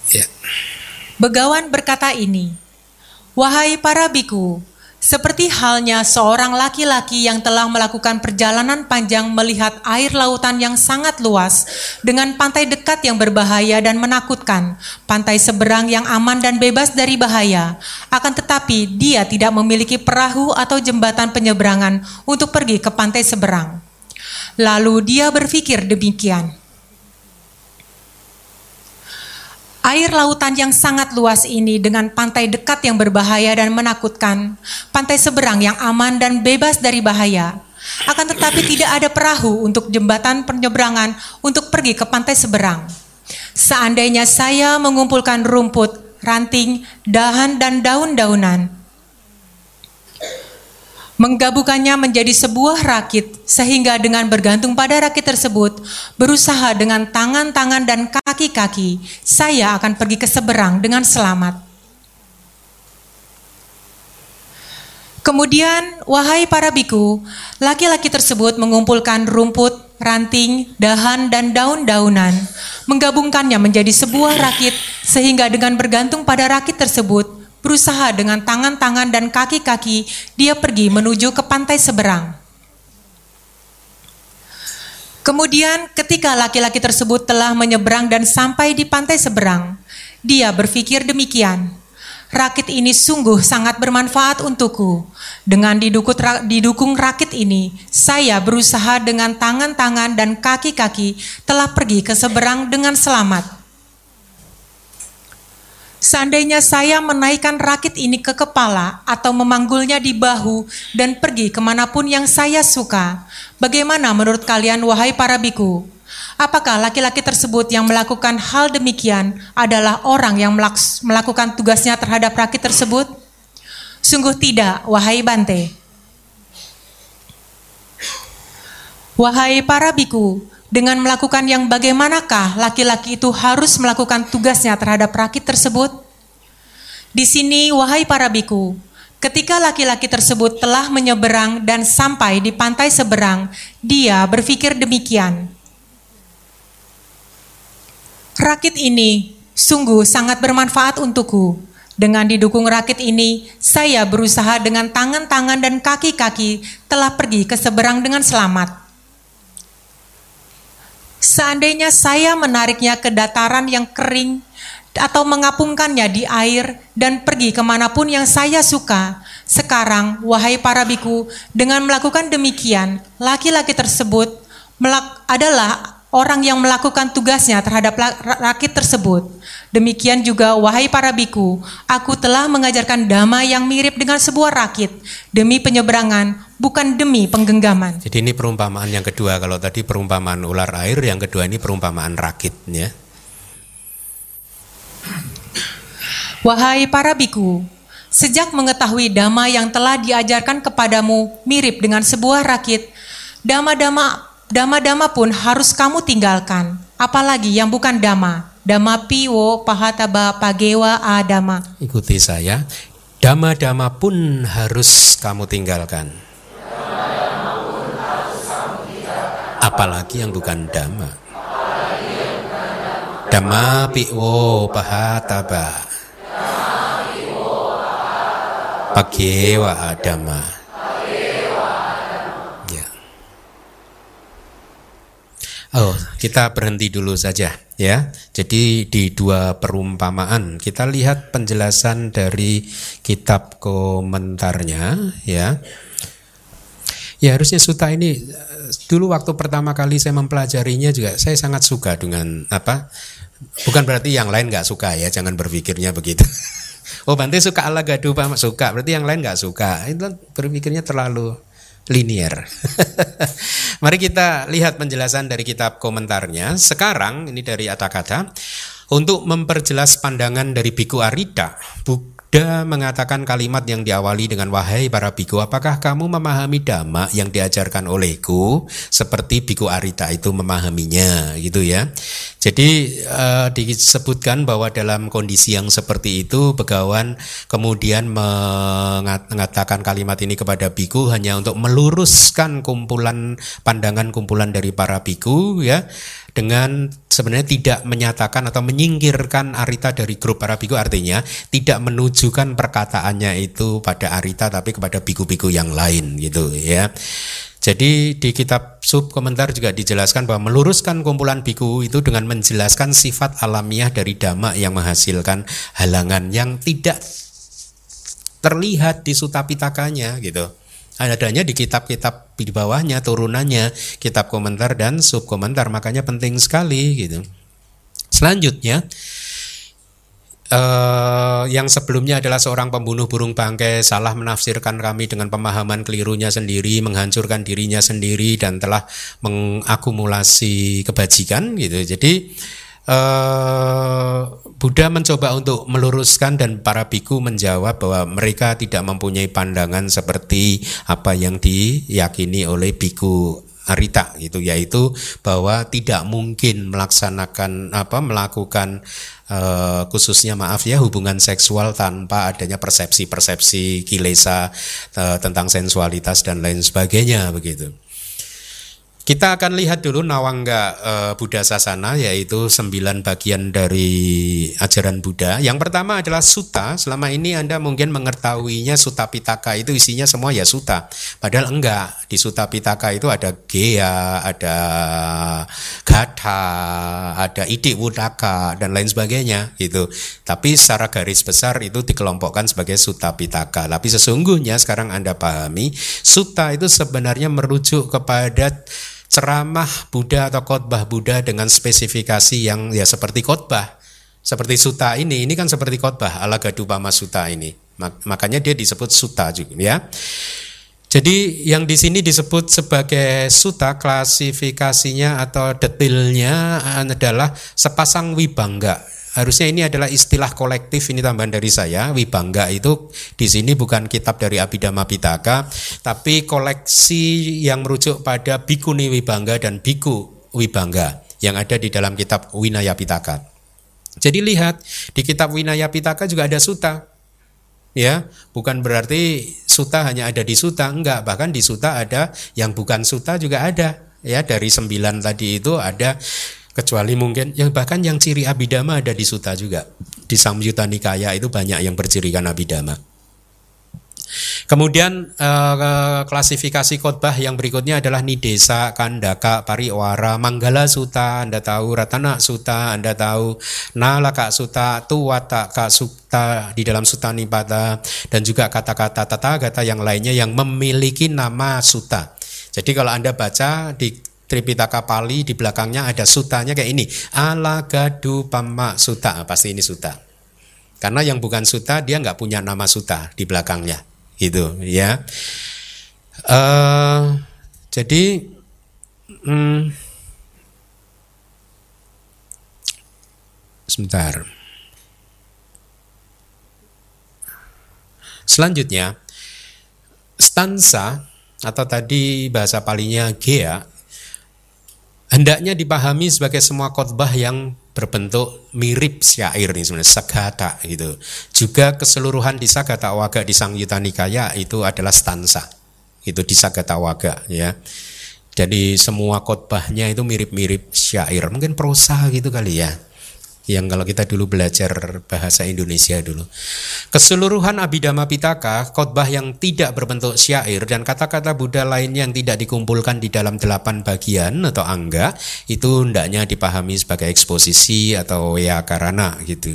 ya. Begawan berkata ini, Wahai para biku, seperti halnya seorang laki-laki yang telah melakukan perjalanan panjang melihat air lautan yang sangat luas dengan pantai dekat yang berbahaya dan menakutkan, pantai seberang yang aman dan bebas dari bahaya. Akan tetapi dia tidak memiliki perahu atau jembatan penyeberangan untuk pergi ke pantai seberang. Lalu dia berpikir demikian. Air lautan yang sangat luas ini dengan pantai dekat yang berbahaya dan menakutkan, pantai seberang yang aman dan bebas dari bahaya. Akan tetapi tidak ada perahu untuk jembatan penyeberangan untuk pergi ke pantai seberang. Seandainya saya mengumpulkan rumput, ranting, dahan, dan daun-daunan, menggabungkannya menjadi sebuah rakit, sehingga dengan bergantung pada rakit tersebut, berusaha dengan tangan-tangan dan kaki-kaki, saya akan pergi ke seberang dengan selamat. Kemudian, wahai para biku, laki-laki tersebut mengumpulkan rumput, ranting, dahan, dan daun-daunan, menggabungkannya menjadi sebuah rakit, sehingga dengan bergantung pada rakit tersebut, berusaha dengan tangan-tangan dan kaki-kaki dia pergi menuju ke pantai seberang. Kemudian ketika laki-laki tersebut telah menyeberang dan sampai di pantai seberang, dia berpikir demikian, rakit ini sungguh sangat bermanfaat untukku. Dengan didukung rakit ini, saya berusaha dengan tangan-tangan dan kaki-kaki telah pergi ke seberang dengan selamat. Seandainya saya menaikkan rakit ini ke kepala atau memanggulnya di bahu dan pergi ke mana pun yang saya suka, bagaimana menurut kalian wahai para biku? Apakah laki-laki tersebut yang melakukan hal demikian adalah orang yang melakukan tugasnya terhadap rakit tersebut? Sungguh tidak, wahai Bante. Wahai para biku, dengan melakukan yang bagaimanakah laki-laki itu harus melakukan tugasnya terhadap rakit tersebut? Di sini, wahai para biku, ketika laki-laki tersebut telah menyeberang dan sampai di pantai seberang, dia berpikir demikian. Rakit ini sungguh sangat bermanfaat untukku. Dengan didukung rakit ini, saya berusaha dengan tangan-tangan dan kaki-kaki telah pergi ke seberang dengan selamat. Seandainya saya menariknya ke dataran yang kering atau mengapungkannya di air dan pergi ke mana pun yang saya suka, sekarang, wahai para biku, dengan melakukan demikian, laki-laki tersebut adalah orang yang melakukan tugasnya terhadap rakit tersebut. Demikian juga wahai para biku, aku telah mengajarkan dhamma yang mirip dengan sebuah rakit demi penyeberangan, bukan demi penggenggaman. Jadi ini perumpamaan yang kedua. Kalau tadi perumpamaan ular air, yang kedua ini perumpamaan rakit ya. Wahai para biku, sejak mengetahui dhamma yang telah diajarkan kepadamu mirip dengan sebuah rakit, dhamma-dhamma Dama-dama pun harus kamu tinggalkan, apalagi yang bukan dama. Dama piwo pahataba pagewa adama. Ikuti saya. Dama-dama pun harus kamu tinggalkan. Apalagi yang bukan dama. Dama piwo pahataba. Pagewa adama. Oh, kita berhenti dulu saja ya. Jadi di dua perumpamaan kita lihat penjelasan dari kitab komentarnya ya. Ya harusnya suta ini dulu waktu pertama kali saya mempelajarinya juga saya sangat suka dengan apa? Bukan berarti yang lain nggak suka ya, jangan berpikirnya begitu. Oh Bante suka Allah gaduh Pak suka, berarti yang lain nggak suka. Itu berpikirnya terlalu linier. Mari kita lihat penjelasan dari kitab komentarnya. Sekarang ini dari kata-kata untuk memperjelas pandangan dari Biku Arita, Buddha mengatakan kalimat yang diawali dengan wahai para biku, apakah kamu memahami dhamma yang diajarkan olehku seperti biku Arita itu memahaminya gitu ya. Jadi uh, disebutkan bahwa dalam kondisi yang seperti itu Begawan kemudian mengatakan kalimat ini kepada biku hanya untuk meluruskan kumpulan pandangan kumpulan dari para biku ya dengan sebenarnya tidak menyatakan atau menyingkirkan Arita dari grup para biku artinya tidak menunjukkan perkataannya itu pada Arita tapi kepada biku-biku yang lain gitu ya. Jadi di kitab sub komentar juga dijelaskan bahwa meluruskan kumpulan biku itu dengan menjelaskan sifat alamiah dari dhamma yang menghasilkan halangan yang tidak terlihat di sutapitakanya gitu adanya di kitab-kitab di bawahnya turunannya kitab komentar dan sub komentar makanya penting sekali gitu selanjutnya Uh, yang sebelumnya adalah seorang pembunuh burung bangkai salah menafsirkan kami dengan pemahaman kelirunya sendiri, menghancurkan dirinya sendiri dan telah mengakumulasi kebajikan gitu. Jadi uh, Buddha mencoba untuk meluruskan dan para biku menjawab bahwa mereka tidak mempunyai pandangan seperti apa yang diyakini oleh biku Arita gitu yaitu bahwa tidak mungkin melaksanakan apa melakukan uh, khususnya maaf ya hubungan seksual tanpa adanya persepsi-persepsi kilesa uh, tentang sensualitas dan lain sebagainya begitu. Kita akan lihat dulu Nawangga uh, Buddha Sasana yaitu sembilan bagian dari ajaran Buddha. Yang pertama adalah Sutta. Selama ini Anda mungkin mengetahuinya Sutta Pitaka itu isinya semua ya Sutta. Padahal enggak. Di Sutta Pitaka itu ada Gea, ada Gatha, ada Idik Wudaka dan lain sebagainya gitu. Tapi secara garis besar itu dikelompokkan sebagai Sutta Pitaka. Tapi sesungguhnya sekarang Anda pahami Sutta itu sebenarnya merujuk kepada ceramah Buddha atau khotbah Buddha dengan spesifikasi yang ya seperti khotbah. Seperti suta ini, ini kan seperti khotbah ala Gadupama Suta ini. Makanya dia disebut suta juga ya. Jadi yang di sini disebut sebagai suta klasifikasinya atau detailnya adalah sepasang wibangga harusnya ini adalah istilah kolektif ini tambahan dari saya Wibangga itu di sini bukan kitab dari Abhidhamma Pitaka tapi koleksi yang merujuk pada Bikuni Wibangga dan Biku Wibangga yang ada di dalam kitab Winaya Pitaka. Jadi lihat di kitab Winaya Pitaka juga ada suta. Ya, bukan berarti suta hanya ada di suta, enggak, bahkan di suta ada yang bukan suta juga ada. Ya, dari sembilan tadi itu ada kecuali mungkin yang bahkan yang ciri abidama ada di suta juga di Samyutta Nikaya itu banyak yang bercirikan abidama Kemudian eh, klasifikasi khotbah yang berikutnya adalah Nidesa, Kandaka, Pariwara, Manggala Suta, Anda tahu Ratana Suta, Anda tahu Nalaka Suta, Tuwataka Suta di dalam Suta Nipata dan juga kata-kata tata kata yang lainnya yang memiliki nama Suta. Jadi kalau Anda baca di Tripitaka Pali di belakangnya ada sutanya kayak ini. Alagadu Pama Suta. Ah, pasti ini suta. Karena yang bukan suta dia nggak punya nama suta di belakangnya. Gitu ya. Uh, jadi hmm, sebentar. Selanjutnya stansa atau tadi bahasa palinya gea hendaknya dipahami sebagai semua khotbah yang berbentuk mirip syair nih sebenarnya sagata gitu. Juga keseluruhan di sagata waga di Sang Yuta Nikaya itu adalah stansa. Itu di sagata waga ya. Jadi semua khotbahnya itu mirip-mirip syair, mungkin prosa gitu kali ya yang kalau kita dulu belajar bahasa Indonesia dulu. Keseluruhan Abhidhamma Pitaka, khotbah yang tidak berbentuk syair dan kata-kata Buddha lainnya yang tidak dikumpulkan di dalam delapan bagian atau angga, itu hendaknya dipahami sebagai eksposisi atau ya karana gitu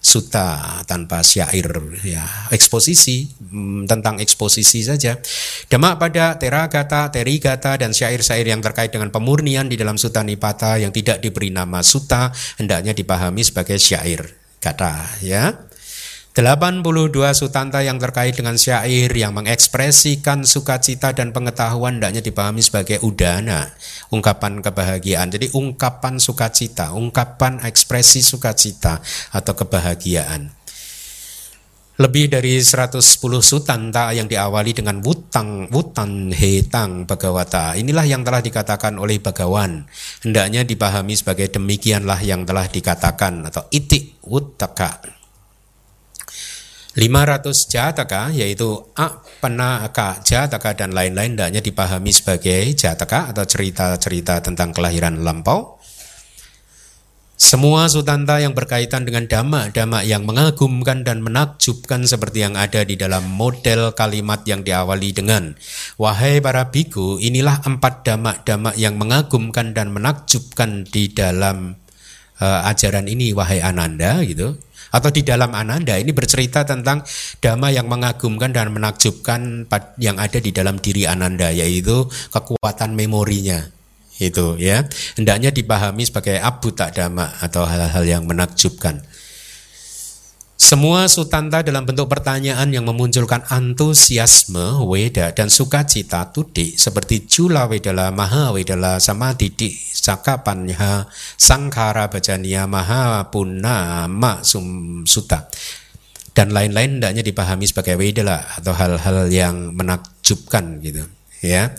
suta tanpa syair ya. Eksposisi hmm, tentang eksposisi saja. Demak pada teragata terigata dan syair-syair yang terkait dengan pemurnian di dalam suta nipata yang tidak diberi nama suta hendaknya dipahami sebagai syair kata ya 82 sutanta yang terkait dengan syair yang mengekspresikan sukacita dan pengetahuan hendaknya dipahami sebagai udana, ungkapan kebahagiaan. Jadi ungkapan sukacita, ungkapan ekspresi sukacita atau kebahagiaan. Lebih dari 110 sutanta yang diawali dengan wutang, wutan hetang bagawata. Inilah yang telah dikatakan oleh bagawan. Hendaknya dipahami sebagai demikianlah yang telah dikatakan atau itik wutaka 500 jataka yaitu apanaka jataka dan lain-lain hendaknya dipahami sebagai jataka atau cerita-cerita tentang kelahiran lampau. Semua sutanta yang berkaitan dengan dhamma-dhamma yang mengagumkan dan menakjubkan seperti yang ada di dalam model kalimat yang diawali dengan Wahai para biku, inilah empat dhamma-dhamma yang mengagumkan dan menakjubkan di dalam uh, ajaran ini wahai Ananda gitu atau di dalam Ananda ini bercerita tentang dhamma yang mengagumkan dan menakjubkan yang ada di dalam diri Ananda yaitu kekuatan memorinya. Itu ya. Hendaknya dipahami sebagai abu tak dhamma atau hal-hal yang menakjubkan semua sutanta dalam bentuk pertanyaan yang memunculkan antusiasme, weda, dan sukacita tudi seperti jula wedala, maha wedala, sama didik, sakapanha, sangkara bajania, maha punna, ma sum suta. Dan lain-lain hendaknya dipahami sebagai wedala atau hal-hal yang menakjubkan gitu. ya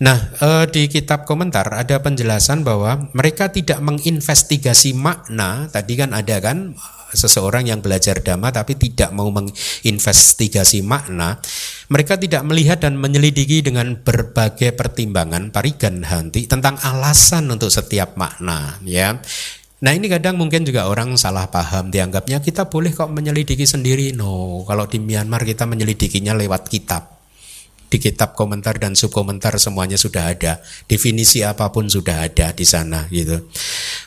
Nah, eh, di kitab komentar ada penjelasan bahwa mereka tidak menginvestigasi makna. Tadi kan ada kan seseorang yang belajar dhamma tapi tidak mau menginvestigasi makna, mereka tidak melihat dan menyelidiki dengan berbagai pertimbangan parigan hanti tentang alasan untuk setiap makna, ya. Nah ini kadang mungkin juga orang salah paham dianggapnya kita boleh kok menyelidiki sendiri. No, kalau di Myanmar kita menyelidikinya lewat kitab di kitab komentar dan subkomentar semuanya sudah ada. Definisi apa pun sudah ada di sana gitu.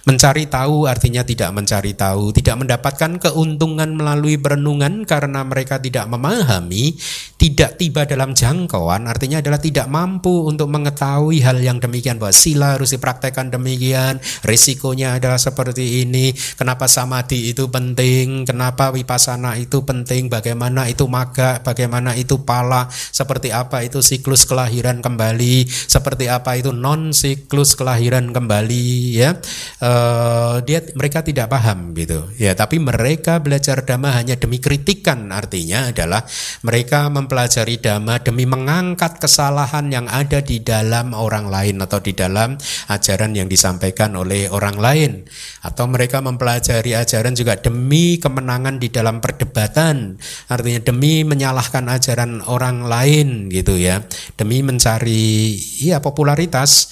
Mencari tahu artinya tidak mencari tahu, tidak mendapatkan keuntungan melalui perenungan karena mereka tidak memahami, tidak tiba dalam jangkauan artinya adalah tidak mampu untuk mengetahui hal yang demikian bahwa sila harus dipraktekkan demikian, risikonya adalah seperti ini, kenapa samadhi itu penting, kenapa wipasana itu penting, bagaimana itu maga, bagaimana itu pala, seperti apa apa itu siklus kelahiran kembali, seperti apa itu non siklus kelahiran kembali ya. Uh, dia mereka tidak paham gitu. Ya, tapi mereka belajar dhamma hanya demi kritikan artinya adalah mereka mempelajari dhamma demi mengangkat kesalahan yang ada di dalam orang lain atau di dalam ajaran yang disampaikan oleh orang lain atau mereka mempelajari ajaran juga demi kemenangan di dalam perdebatan artinya demi menyalahkan ajaran orang lain gitu gitu ya. Demi mencari ya popularitas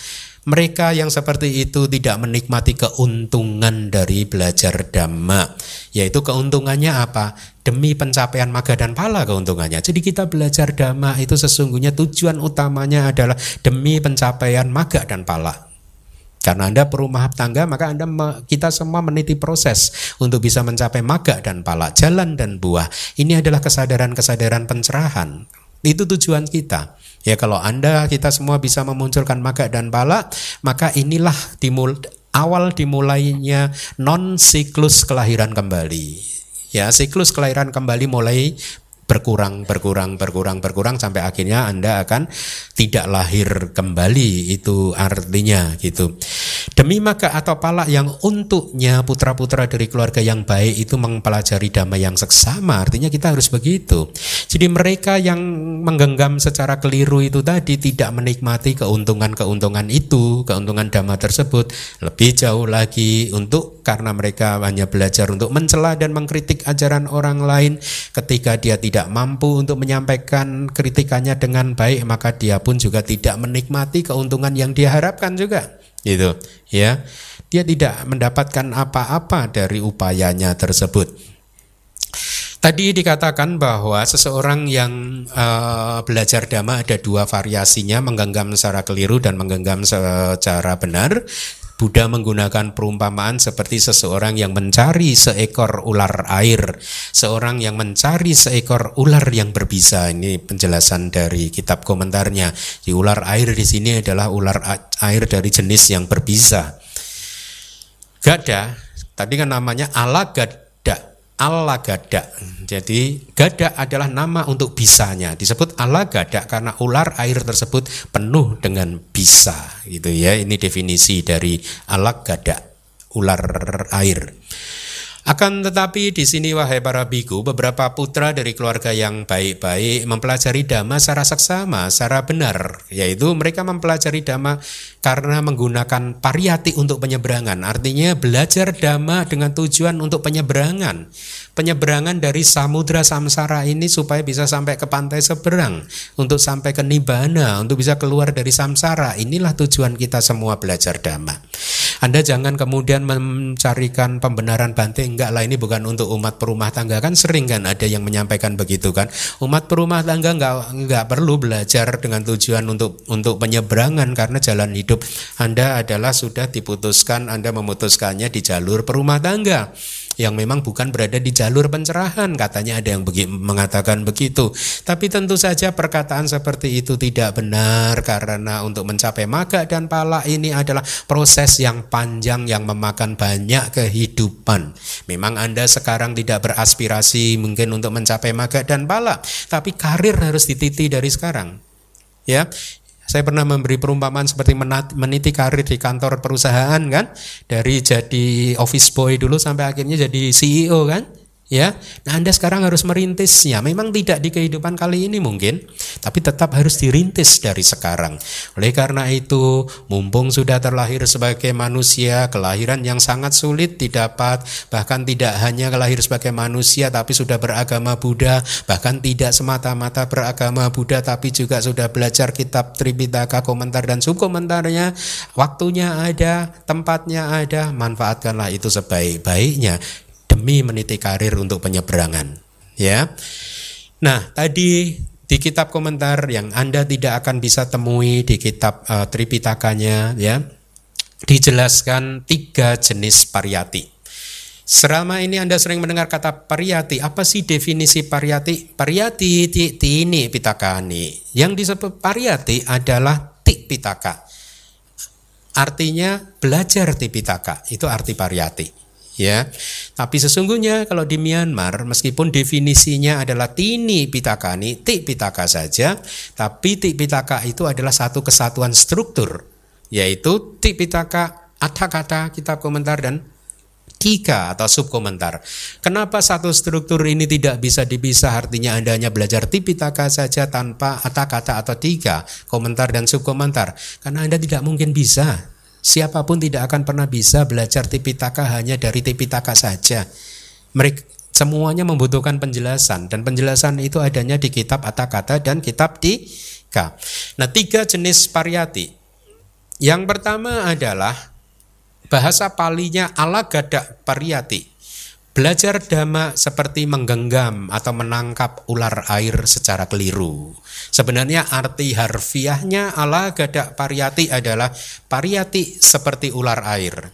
mereka yang seperti itu tidak menikmati keuntungan dari belajar dhamma. Yaitu keuntungannya apa? Demi pencapaian maga dan pala keuntungannya. Jadi kita belajar dhamma itu sesungguhnya tujuan utamanya adalah demi pencapaian maga dan pala. Karena Anda perumah tangga, maka Anda kita semua meniti proses untuk bisa mencapai maga dan pala, jalan dan buah. Ini adalah kesadaran-kesadaran pencerahan. Itu tujuan kita. Ya kalau Anda kita semua bisa memunculkan maga dan bala, maka inilah dimul awal dimulainya non siklus kelahiran kembali. Ya, siklus kelahiran kembali mulai berkurang berkurang berkurang berkurang sampai akhirnya Anda akan tidak lahir kembali itu artinya gitu. Demi maka atau pala yang untuknya putra-putra dari keluarga yang baik itu mempelajari dhamma yang seksama artinya kita harus begitu. Jadi mereka yang menggenggam secara keliru itu tadi tidak menikmati keuntungan-keuntungan itu, keuntungan dhamma tersebut lebih jauh lagi untuk karena mereka hanya belajar untuk mencela dan mengkritik ajaran orang lain ketika dia tidak tidak mampu untuk menyampaikan kritikannya dengan baik maka dia pun juga tidak menikmati keuntungan yang dia harapkan juga. Gitu ya. Dia tidak mendapatkan apa-apa dari upayanya tersebut. Tadi dikatakan bahwa seseorang yang uh, belajar dhamma ada dua variasinya, menggenggam secara keliru dan menggenggam secara benar. Buddha menggunakan perumpamaan seperti seseorang yang mencari seekor ular air, seorang yang mencari seekor ular yang berbisa. Ini penjelasan dari kitab komentarnya. Di ular air di sini adalah ular air dari jenis yang berbisa. Gada, tadi kan namanya alagad Allah gada. Jadi gada adalah nama untuk bisanya. Disebut Allah gada karena ular air tersebut penuh dengan bisa. Gitu ya. Ini definisi dari Allah gada, ular air. Akan tetapi di sini wahai para biku, beberapa putra dari keluarga yang baik-baik mempelajari dhamma secara seksama, secara benar, yaitu mereka mempelajari dhamma karena menggunakan pariyati untuk penyeberangan. Artinya belajar dhamma dengan tujuan untuk penyeberangan. Penyeberangan dari samudra samsara ini supaya bisa sampai ke pantai seberang, untuk sampai ke nibbana, untuk bisa keluar dari samsara. Inilah tujuan kita semua belajar dhamma. Anda jangan kemudian mencarikan pembenaran banting enggak lah ini bukan untuk umat perumah tangga kan sering kan ada yang menyampaikan begitu kan umat perumah tangga enggak enggak perlu belajar dengan tujuan untuk untuk penyeberangan karena jalan hidup Anda adalah sudah diputuskan Anda memutuskannya di jalur perumah tangga yang memang bukan berada di jalur pencerahan katanya ada yang begi, mengatakan begitu. Tapi tentu saja perkataan seperti itu tidak benar karena untuk mencapai maga dan pala ini adalah proses yang panjang yang memakan banyak kehidupan. Memang Anda sekarang tidak beraspirasi mungkin untuk mencapai maga dan pala tapi karir harus dititi dari sekarang ya saya pernah memberi perumpamaan seperti meniti karir di kantor perusahaan kan, dari jadi office boy dulu sampai akhirnya jadi CEO kan, ya. Nah, Anda sekarang harus merintisnya. Memang tidak di kehidupan kali ini mungkin, tapi tetap harus dirintis dari sekarang. Oleh karena itu, mumpung sudah terlahir sebagai manusia, kelahiran yang sangat sulit didapat, bahkan tidak hanya kelahir sebagai manusia tapi sudah beragama Buddha, bahkan tidak semata-mata beragama Buddha tapi juga sudah belajar kitab Tripitaka komentar dan subkomentarnya. Waktunya ada, tempatnya ada, manfaatkanlah itu sebaik-baiknya demi meniti karir untuk penyeberangan. Ya. Nah, tadi di kitab komentar yang Anda tidak akan bisa temui di kitab uh, Tripitakanya ya dijelaskan tiga jenis pariyati. Selama ini Anda sering mendengar kata pariyati. Apa sih definisi pariyati? Pariyati ti, ti ini pitakani. Yang disebut pariyati adalah tik pitaka. Artinya belajar tipitaka. Itu arti pariyati ya. Tapi sesungguhnya kalau di Myanmar meskipun definisinya adalah tini pitakani, tik pitaka saja, tapi tik pitaka itu adalah satu kesatuan struktur, yaitu tik pitaka, kata kitab komentar dan tiga atau subkomentar. Kenapa satu struktur ini tidak bisa dipisah artinya Anda hanya belajar tipitaka saja tanpa kata-kata atau tiga komentar dan subkomentar? Karena Anda tidak mungkin bisa Siapa pun tidak akan pernah bisa belajar Tipitaka hanya dari Tipitaka saja. Mereka semuanya membutuhkan penjelasan dan penjelasan itu adanya di kitab Atakata dan kitab Tika. Nah, tiga jenis pariyati. Yang pertama adalah bahasa palinya ala gadak pariyati. Belajar dhamma seperti menggenggam atau menangkap ular air secara keliru. Sebenarnya arti harfiahnya ala gadak pariyati adalah pariyati seperti ular air.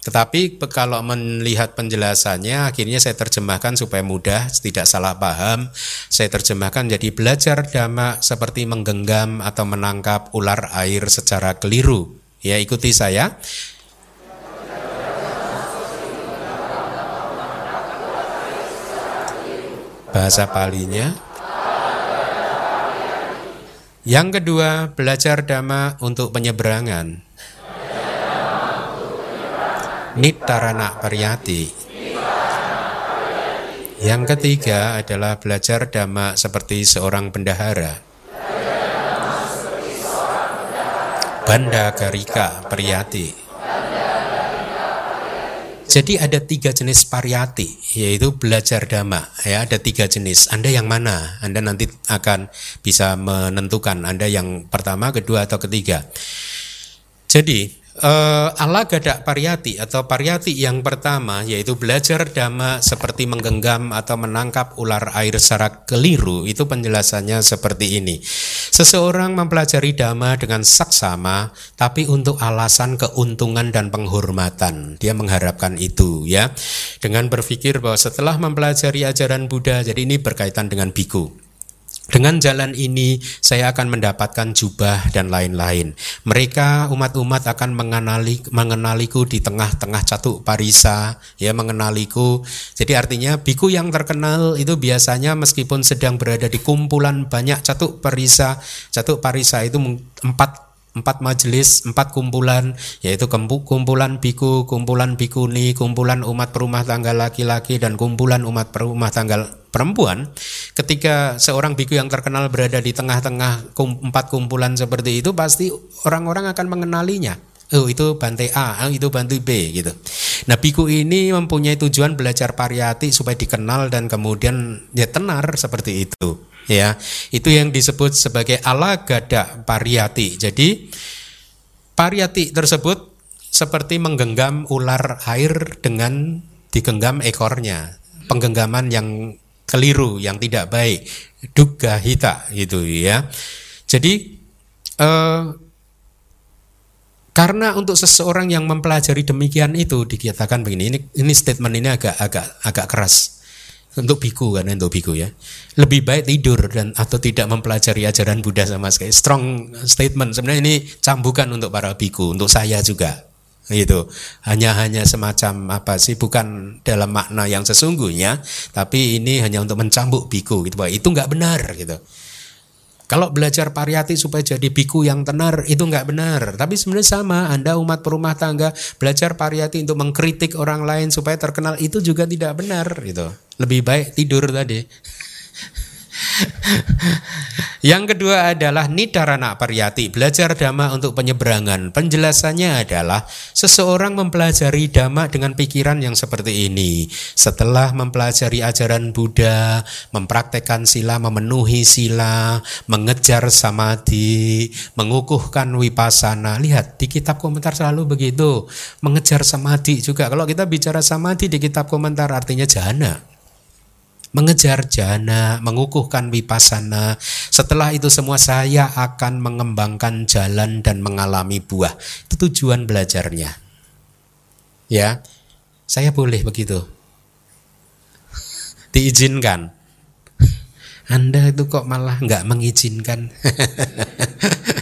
Tetapi kalau melihat penjelasannya akhirnya saya terjemahkan supaya mudah, tidak salah paham. Saya terjemahkan jadi belajar dhamma seperti menggenggam atau menangkap ular air secara keliru. Ya ikuti saya. Bahasa palinya. Yang kedua, belajar dhamma untuk penyeberangan. Nitarana pariyati. Yang ketiga adalah belajar dhamma seperti seorang bendahara. Banda Garika Priyati. Jadi ada tiga jenis pariyati, yaitu belajar dhamma. Ya, ada tiga jenis. Anda yang mana? Anda nanti akan bisa menentukan Anda yang pertama, kedua, atau ketiga. Jadi uh, ala gadak pariyati atau pariyati yang pertama yaitu belajar dhamma seperti menggenggam atau menangkap ular air secara keliru itu penjelasannya seperti ini. Seseorang mempelajari dhamma dengan saksama tapi untuk alasan keuntungan dan penghormatan. Dia mengharapkan itu ya. Dengan berpikir bahwa setelah mempelajari ajaran Buddha jadi ini berkaitan dengan biku dengan jalan ini saya akan mendapatkan jubah dan lain-lain. Mereka umat-umat akan mengenali mengenaliku di tengah-tengah catuk parisa, ya mengenaliku. Jadi artinya biku yang terkenal itu biasanya meskipun sedang berada di kumpulan banyak catuk parisa, catuk parisa itu empat empat majelis, empat kumpulan, yaitu kumpulan biku, kumpulan bikuni, kumpulan umat perumah tangga laki-laki, dan kumpulan umat perumah tangga perempuan. Ketika seorang biku yang terkenal berada di tengah-tengah empat kumpulan seperti itu, pasti orang-orang akan mengenalinya. Oh itu Bante A, oh, itu Bante B gitu. Nah biku ini mempunyai tujuan belajar pariyati supaya dikenal dan kemudian dia tenar seperti itu ya. Itu yang disebut sebagai ala gada pariyati jadi pariyati tersebut seperti menggenggam ular air dengan digenggam ekornya. Penggenggaman yang keliru yang tidak baik. Duga hita gitu ya. Jadi eh, karena untuk seseorang yang mempelajari demikian itu dikatakan begini ini ini statement ini agak agak agak keras untuk biku kan untuk biku ya. Lebih baik tidur dan atau tidak mempelajari ajaran Buddha sama sekali. Strong statement. Sebenarnya ini cambukan untuk para biku untuk saya juga. Itu hanya hanya semacam apa sih bukan dalam makna yang sesungguhnya tapi ini hanya untuk mencambuk biku gitu. Bahwa itu nggak benar gitu Kalau belajar pariyati supaya jadi biku yang tenar itu nggak benar. Tapi sebenarnya sama, Anda umat perumah tangga belajar pariyati untuk mengkritik orang lain supaya terkenal itu juga tidak benar gitu. Lebih baik tidur tadi. Yang kedua adalah nidarana pariyati, belajar dhamma untuk penyeberangan. Penjelasannya adalah seseorang mempelajari dhamma dengan pikiran yang seperti ini. Setelah mempelajari ajaran Buddha, mempraktekkan sila, memenuhi sila, mengejar samadhi, mengukuhkan wipasana. Lihat di kitab komentar selalu begitu. Mengejar samadhi juga. Kalau kita bicara samadhi di kitab komentar artinya jana mengejar jana, mengukuhkan wipasana. Setelah itu semua saya akan mengembangkan jalan dan mengalami buah. Itu tujuan belajarnya. Ya, saya boleh begitu. Diizinkan. Anda itu kok malah nggak mengizinkan.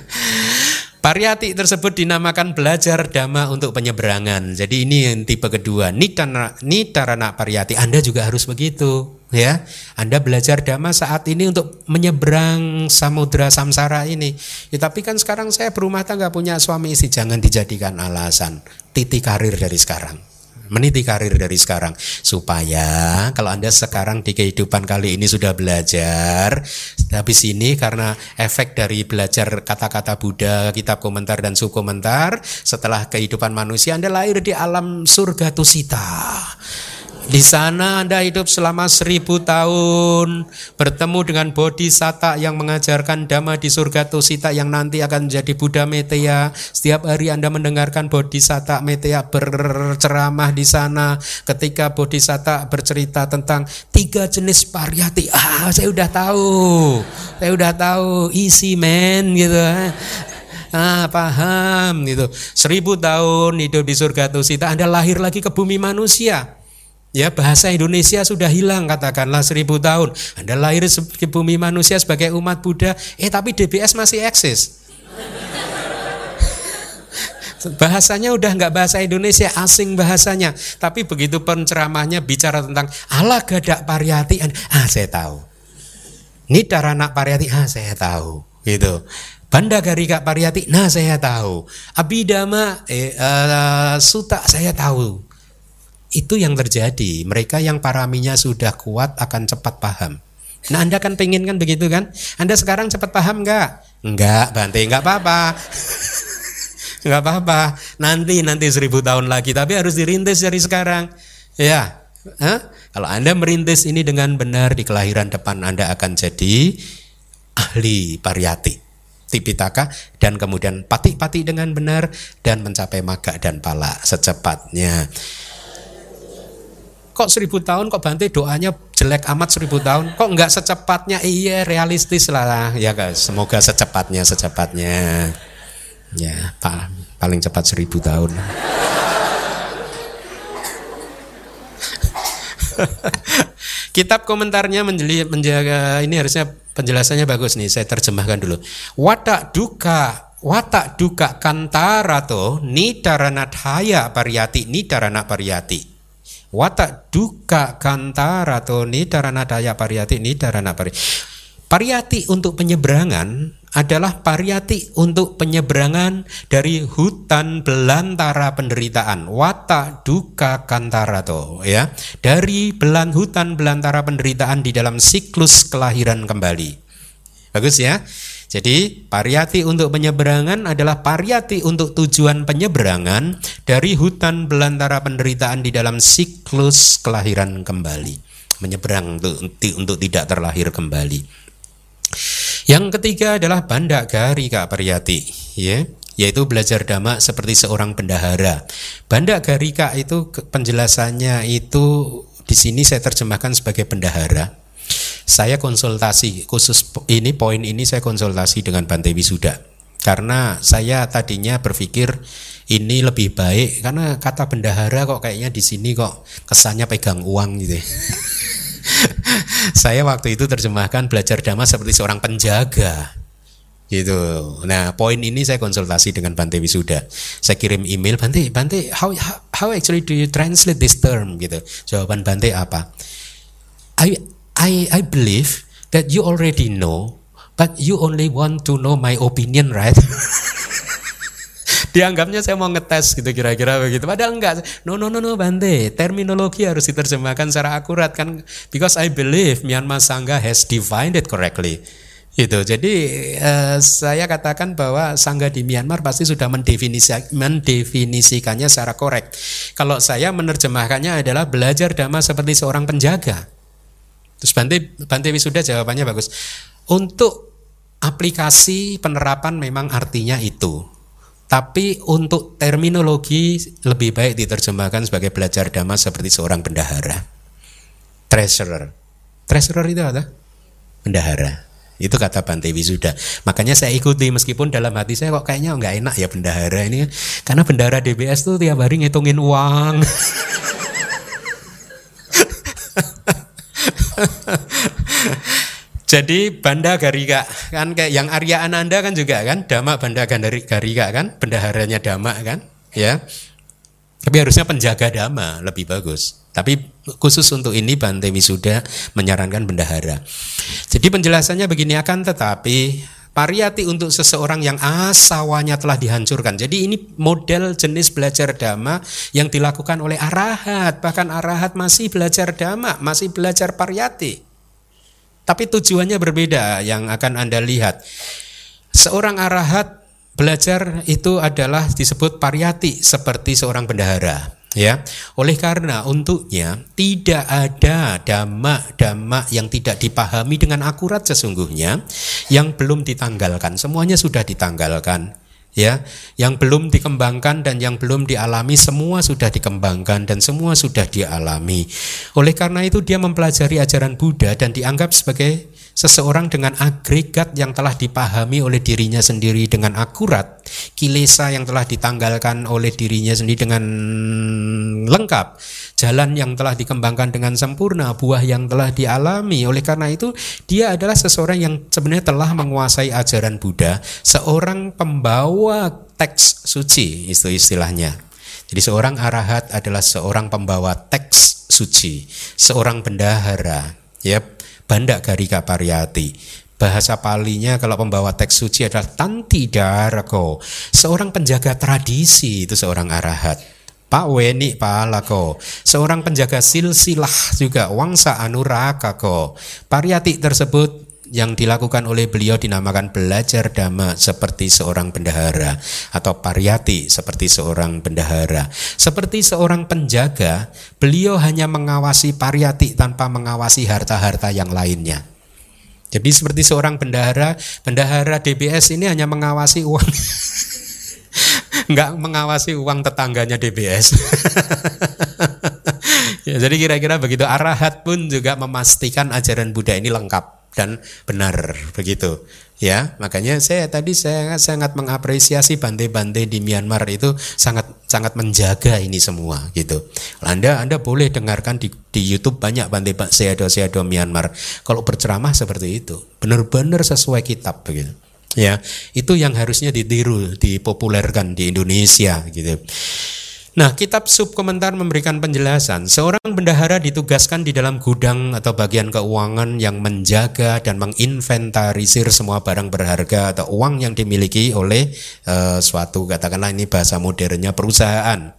Pariyati tersebut dinamakan belajar dhamma untuk penyeberangan. Jadi ini yang tipe kedua. Nitana, nitarana pariyati. Anda juga harus begitu ya Anda belajar dhamma saat ini untuk menyeberang samudra samsara ini ya, tapi kan sekarang saya berumah tangga punya suami istri jangan dijadikan alasan titi karir dari sekarang meniti karir dari sekarang. Supaya kalau Anda sekarang di kehidupan kali ini sudah belajar habis ini karena efek dari belajar kata-kata Buddha, kitab komentar dan subkomentar setelah kehidupan manusia Anda lahir di alam surga tusita di sana Anda hidup selama seribu tahun. Bertemu dengan bodhisatta yang mengajarkan dhamma di surga Tusita Yang nanti akan menjadi Buddha Meteya. Setiap hari Anda mendengarkan bodhisatta Meteya berceramah di sana. Ketika bodhisatta bercerita tentang tiga jenis pariyati. Ah saya udah tahu. Saya udah tahu. Easy man gitu ah paham gitu. Seribu tahun hidup di surga Tusita. Anda lahir lagi ke bumi manusia Ya bahasa Indonesia sudah hilang katakanlah seribu tahun. Anda lahir ke bumi manusia sebagai umat Buddha, eh tapi DBS masih eksis. Bahasanya udah nggak bahasa Indonesia, asing bahasanya. Tapi begitu penceramahnya bicara tentang Allah gadak pariyati, ah saya tahu. Nidarana pariyati, ah saya tahu. Gitu. Banda Garika pariyati, nah saya tahu. Abidama eh, uh, suta saya tahu. Itu yang terjadi. Mereka yang paraminya sudah kuat akan cepat paham. Nah Anda kan pengen kan begitu kan? Anda sekarang cepat paham nggak? Enggak, Bante, nggak apa-apa. nggak apa-apa. Nanti nanti seribu tahun lagi, tapi harus dirintis dari sekarang. Ya, Hah? kalau Anda merintis ini dengan benar di kelahiran depan Anda akan jadi ahli pariyati. Tipitaka dan kemudian pati-pati dengan benar dan mencapai maga dan pala secepatnya kok seribu tahun kok Bante doanya jelek amat seribu tahun? Kok nggak secepatnya? Iya realistis lah. Ya guys semoga secepatnya secepatnya. Ya pak. Paling cepat seribu tahun. Kitab komentarnya menjaga ini harusnya penjelasannya bagus nih. Saya terjemahkan dulu. Watak duka watak duka kantarato nidaranadhaya pariyati nidarana pariyati. Watak duka kantara toni darana daya pariyati ini darana pari. Pariyati untuk penyeberangan adalah pariyati untuk penyeberangan dari hutan belantara penderitaan. Watak duka kantara to ya. Dari belan hutan belantara penderitaan di dalam siklus kelahiran kembali. Bagus ya. Jadi pariyati untuk penyeberangan adalah pariyati untuk tujuan penyeberangan dari hutan belantara penderitaan di dalam siklus kelahiran kembali. Menyeberang untuk, untuk tidak terlahir kembali. Yang ketiga adalah banda garika pariyati, ya yaitu belajar dhamma seperti seorang bendahara. Banda garika itu penjelasannya itu di sini saya terjemahkan sebagai bendahara saya konsultasi khusus ini poin ini saya konsultasi dengan Bante Wisuda karena saya tadinya berpikir ini lebih baik karena kata bendahara kok kayaknya di sini kok kesannya pegang uang gitu. Ya. saya waktu itu terjemahkan belajar dhamma seperti seorang penjaga gitu. Nah, poin ini saya konsultasi dengan Bante Wisuda. Saya kirim email, Bante, Bante, how how actually do you translate this term gitu. Jawaban Bante apa? I I, I believe that you already know But you only want to know my opinion, right? Dianggapnya saya mau ngetes gitu kira-kira begitu. Padahal enggak. No no no no Bante. Terminologi harus diterjemahkan secara akurat kan because I believe Myanmar Sangha has defined it correctly. Gitu. Jadi eh, saya katakan bahwa sangga di Myanmar pasti sudah mendefinisi, mendefinisikannya secara korek. Kalau saya menerjemahkannya adalah belajar dhamma seperti seorang penjaga. Terus Bante Bante Wisuda jawabannya bagus. Untuk aplikasi penerapan memang artinya itu. Tapi untuk terminologi lebih baik diterjemahkan sebagai belajar dhamma seperti seorang bendahara. Treasurer. Treasurer itu apa? Bendahara. Itu kata Bante Wisuda. Makanya saya ikuti meskipun dalam hati saya kok kayaknya nggak enak ya bendahara ini. Karena bendahara DBS tuh tiap hari ngitungin uang. Jadi Banda Garika kan kayak yang Arya Ananda kan juga kan Dhamma Banda Garika kan bendaharanya Dhamma kan ya. Tapi harusnya penjaga Dhamma lebih bagus. Tapi khusus untuk ini Bante Wisuda menyarankan bendahara. Jadi penjelasannya begini akan tetapi pariyati untuk seseorang yang asawanya telah dihancurkan. Jadi ini model jenis belajar dhamma yang dilakukan oleh arahat. Bahkan arahat masih belajar dhamma, masih belajar pariyati. Tapi tujuannya berbeda yang akan Anda lihat. Seorang arahat belajar itu adalah disebut pariyati seperti seorang bendahara ya. Oleh karena untuknya tidak ada dhamma-dhamma yang tidak dipahami dengan akurat sesungguhnya yang belum ditanggalkan. Semuanya sudah ditanggalkan ya yang belum dikembangkan dan yang belum dialami semua sudah dikembangkan dan semua sudah dialami oleh karena itu dia mempelajari ajaran Buddha dan dianggap sebagai seseorang dengan agregat yang telah dipahami oleh dirinya sendiri dengan akurat, kilesa yang telah ditanggalkan oleh dirinya sendiri dengan lengkap, jalan yang telah dikembangkan dengan sempurna, buah yang telah dialami. Oleh karena itu, dia adalah seseorang yang sebenarnya telah menguasai ajaran Buddha, seorang pembawa teks suci, itu istilahnya. Jadi seorang arahat adalah seorang pembawa teks suci, seorang bendahara, ya Banda Garika Pariyati. Bahasa palinya kalau pembawa teks suci adalah Tanti Darako. Seorang penjaga tradisi itu seorang arahat. Pak Weni Palako, seorang penjaga silsilah juga Wangsa Anuraka ko. Pariyati tersebut yang dilakukan oleh beliau dinamakan belajar dhamma seperti seorang bendahara atau pariyati seperti seorang bendahara. Seperti seorang penjaga, beliau hanya mengawasi pariyati tanpa mengawasi harta-harta yang lainnya. Jadi seperti seorang bendahara, bendahara DBS ini hanya mengawasi uang. Nggak mengawasi uang tetangganya DBS. ya, jadi kira-kira begitu. Arahat pun juga memastikan ajaran Buddha ini lengkap dan benar begitu ya makanya saya tadi saya sangat mengapresiasi bante-bante di Myanmar itu sangat sangat menjaga ini semua gitu. Anda anda boleh dengarkan di, di YouTube banyak bante seado seado Myanmar. Kalau berceramah seperti itu benar-benar sesuai kitab begitu ya itu yang harusnya ditiru dipopulerkan di Indonesia gitu Nah, kitab subkomentar memberikan penjelasan, seorang bendahara ditugaskan di dalam gudang atau bagian keuangan yang menjaga dan menginventarisir semua barang berharga atau uang yang dimiliki oleh uh, suatu katakanlah ini bahasa modernnya perusahaan.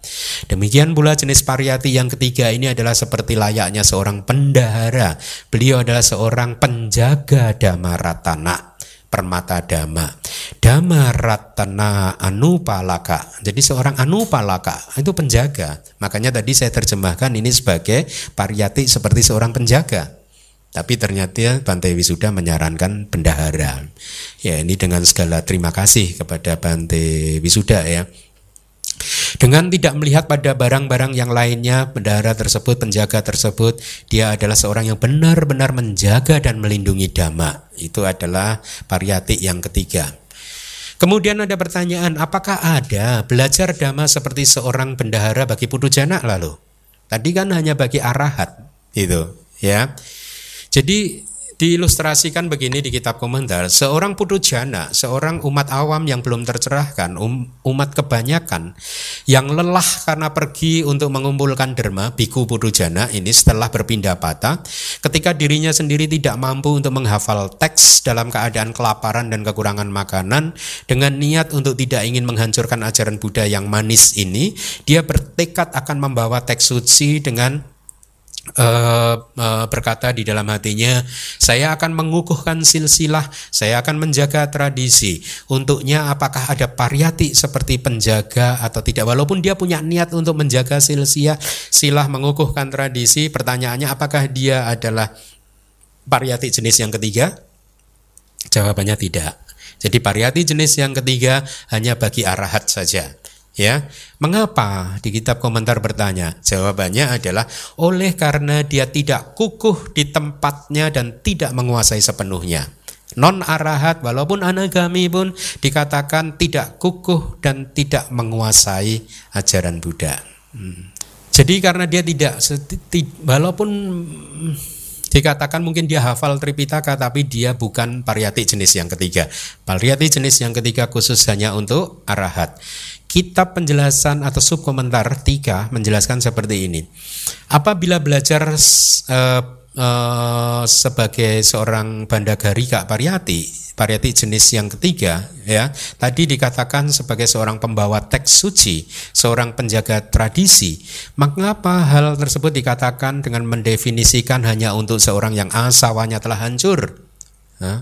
Demikian pula jenis pariyati yang ketiga ini adalah seperti layaknya seorang pendahara. Beliau adalah seorang penjaga damaratana permata dhamma. Dhamma ratana anupalaka. Jadi seorang anupalaka itu penjaga. Makanya tadi saya terjemahkan ini sebagai pariyati seperti seorang penjaga. Tapi ternyata Bante Wisuda menyarankan bendahara. Ya ini dengan segala terima kasih kepada Bante Wisuda ya. Dengan tidak melihat pada barang-barang yang lainnya, bendahara tersebut, penjaga tersebut, dia adalah seorang yang benar-benar menjaga dan melindungi dhamma. Itu adalah pariyati yang ketiga. Kemudian ada pertanyaan, apakah ada belajar dhamma seperti seorang bendahara bagi putu jana lalu? Tadi kan hanya bagi arahat, itu, ya. Jadi diilustrasikan begini di kitab komentar. Seorang jana, seorang umat awam yang belum tercerahkan, um, umat kebanyakan yang lelah karena pergi untuk mengumpulkan derma, biku jana ini setelah berpindah patah, ketika dirinya sendiri tidak mampu untuk menghafal teks dalam keadaan kelaparan dan kekurangan makanan, dengan niat untuk tidak ingin menghancurkan ajaran Buddha yang manis ini, dia bertekad akan membawa teks suci dengan uh, uh, berkata di dalam hatinya, saya akan mengukuhkan silsilah, saya akan menjaga tradisi. Untuknya apakah ada pariyati seperti penjaga atau tidak? Walaupun dia punya niat untuk menjaga silsilah, silah mengukuhkan tradisi, pertanyaannya apakah dia adalah pariyati jenis yang ketiga? Jawabannya tidak. Jadi pariyati jenis yang ketiga hanya bagi arahat saja. Ya, mengapa di kitab komentar bertanya? Jawabannya adalah oleh karena dia tidak kukuh di tempatnya dan tidak menguasai sepenuhnya. Non arahat walaupun anagami pun dikatakan tidak kukuh dan tidak menguasai ajaran Buddha. Hmm. Jadi karena dia tidak walaupun dikatakan mungkin dia hafal Tripitaka tapi dia bukan pariyati jenis yang ketiga. Pariyati jenis yang ketiga khusus hanya untuk arahat. Kitab penjelasan atau subkomentar tiga menjelaskan seperti ini. Apabila belajar uh, uh, sebagai seorang bandagari Kak Pariyati, Pariyati jenis yang ketiga, ya tadi dikatakan sebagai seorang pembawa teks suci, seorang penjaga tradisi. Mengapa hal tersebut dikatakan dengan mendefinisikan hanya untuk seorang yang asawanya telah hancur? Huh?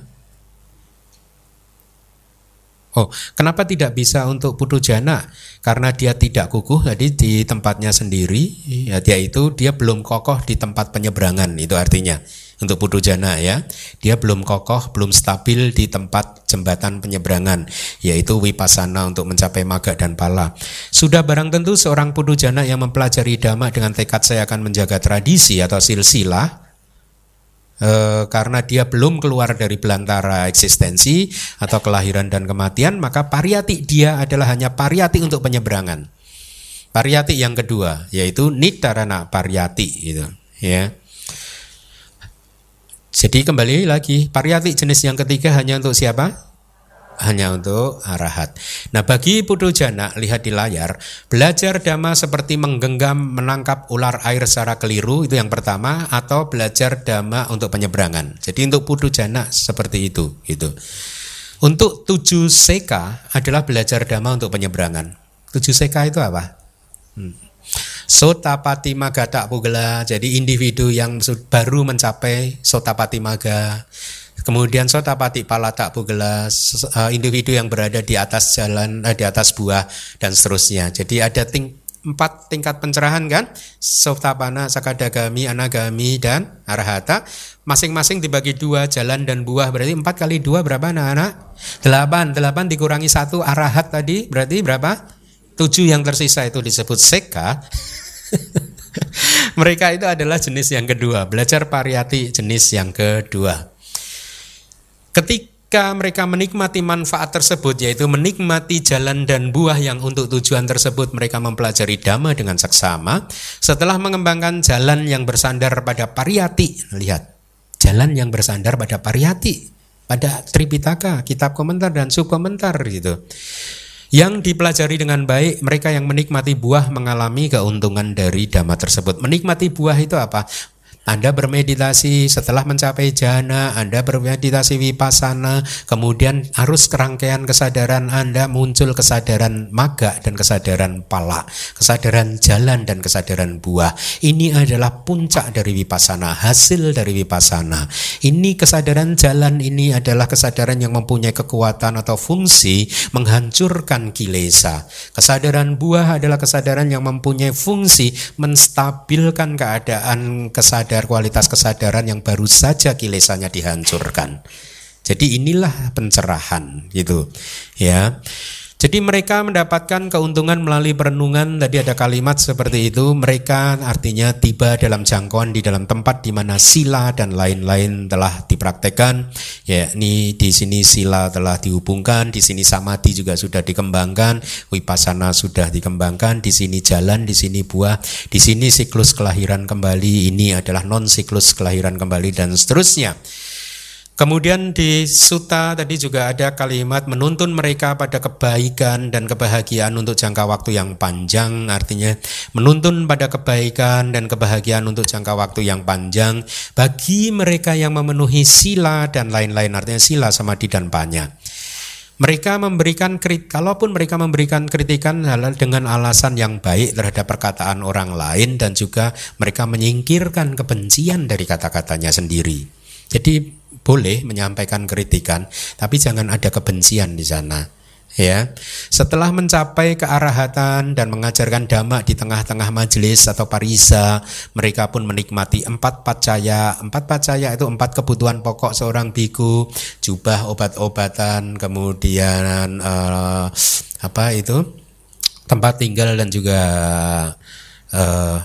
Oh, kenapa tidak bisa untuk putu jana? Karena dia tidak kukuh tadi di tempatnya sendiri, ya dia itu dia belum kokoh di tempat penyeberangan itu artinya untuk putu jana ya. Dia belum kokoh, belum stabil di tempat jembatan penyeberangan yaitu wipasana untuk mencapai maga dan pala. Sudah barang tentu seorang putu jana yang mempelajari dhamma dengan tekad saya akan menjaga tradisi atau silsilah e, karena dia belum keluar dari belantara eksistensi atau kelahiran dan kematian, maka pariyati dia adalah hanya pariyati untuk penyeberangan. Pariyati yang kedua yaitu nitarana pariyati gitu, ya. Jadi kembali lagi, pariyati jenis yang ketiga hanya untuk siapa? Hanya untuk arahat. Nah bagi putu jana lihat di layar belajar dhamma seperti menggenggam menangkap ular air secara keliru itu yang pertama atau belajar dhamma untuk penyeberangan. Jadi untuk putu jana seperti itu gitu. Untuk tujuh seka adalah belajar dhamma untuk penyeberangan. Tujuh seka itu apa? Hmm. Sotapati maga tak pugela, jadi individu yang baru mencapai sotapati maga Kemudian sotapati palata bugela uh, individu yang berada di atas jalan uh, di atas buah dan seterusnya. Jadi ada ting empat tingkat pencerahan kan? Sotapana, sakadagami, anagami dan arahata. Masing-masing dibagi dua jalan dan buah berarti empat kali dua berapa anak-anak? Delapan. Delapan dikurangi satu arahat tadi berarti berapa? Tujuh yang tersisa itu disebut seka. Mereka itu adalah jenis yang kedua, belajar pariyati jenis yang kedua. Ketika mereka menikmati manfaat tersebut yaitu menikmati jalan dan buah yang untuk tujuan tersebut mereka mempelajari dhamma dengan seksama. Setelah mengembangkan jalan yang bersandar pada pariyati lihat jalan yang bersandar pada pariyati pada Tripitaka kitab komentar dan subkomentar gitu. Yang dipelajari dengan baik mereka yang menikmati buah mengalami keuntungan dari dhamma tersebut. Menikmati buah itu apa anda bermeditasi setelah mencapai jana, Anda bermeditasi vipassana, kemudian arus kerangkaian kesadaran Anda muncul kesadaran maga dan kesadaran pala, kesadaran jalan dan kesadaran buah. Ini adalah puncak dari vipassana, hasil dari vipassana. Ini kesadaran jalan ini adalah kesadaran yang mempunyai kekuatan atau fungsi menghancurkan kilesa. Kesadaran buah adalah kesadaran yang mempunyai fungsi menstabilkan keadaan kesadaran sadar kualitas kesadaran yang baru saja kilesanya dihancurkan. Jadi inilah pencerahan gitu ya. Jadi mereka mendapatkan keuntungan melalui perenungan. Tadi ada kalimat seperti itu. Mereka artinya tiba dalam jangkauan di dalam tempat di mana sila dan lain-lain telah dipraktekkan. Ya ini di sini sila telah dihubungkan di sini samadhi juga sudah dikembangkan wipasana sudah dikembangkan di sini jalan di sini buah di sini siklus kelahiran kembali. Ini adalah non siklus kelahiran kembali dan seterusnya Kemudian di suta tadi juga ada kalimat menuntun mereka pada kebaikan dan kebahagiaan untuk jangka waktu yang panjang, artinya menuntun pada kebaikan dan kebahagiaan untuk jangka waktu yang panjang bagi mereka yang memenuhi sila dan lain-lain, artinya sila sama di dan banyak. Mereka memberikan kritik, kalaupun mereka memberikan kritikan dengan alasan yang baik terhadap perkataan orang lain dan juga mereka menyingkirkan kebencian dari kata-katanya sendiri. Jadi boleh menyampaikan kritikan, tapi jangan ada kebencian di sana ya. Setelah mencapai kearahatan dan mengajarkan dhamma di tengah-tengah majelis atau parisa, mereka pun menikmati empat pacaya. Empat pacaya itu empat kebutuhan pokok seorang biku, jubah, obat-obatan, kemudian uh, apa itu tempat tinggal dan juga uh,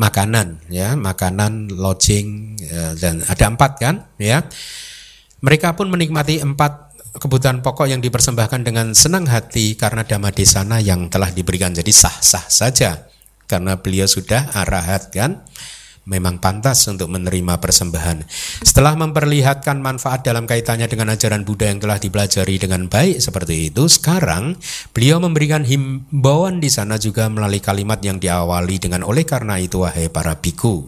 makanan, ya, makanan, lodging uh, dan ada empat kan, ya. Mereka pun menikmati empat kebutuhan pokok yang dipersembahkan dengan senang hati karena dhamma desana yang telah diberikan jadi sah-sah saja karena beliau sudah arahat kan memang pantas untuk menerima persembahan. Setelah memperlihatkan manfaat dalam kaitannya dengan ajaran Buddha yang telah dipelajari dengan baik seperti itu, sekarang beliau memberikan himbauan di sana juga melalui kalimat yang diawali dengan oleh karena itu wahai para biku.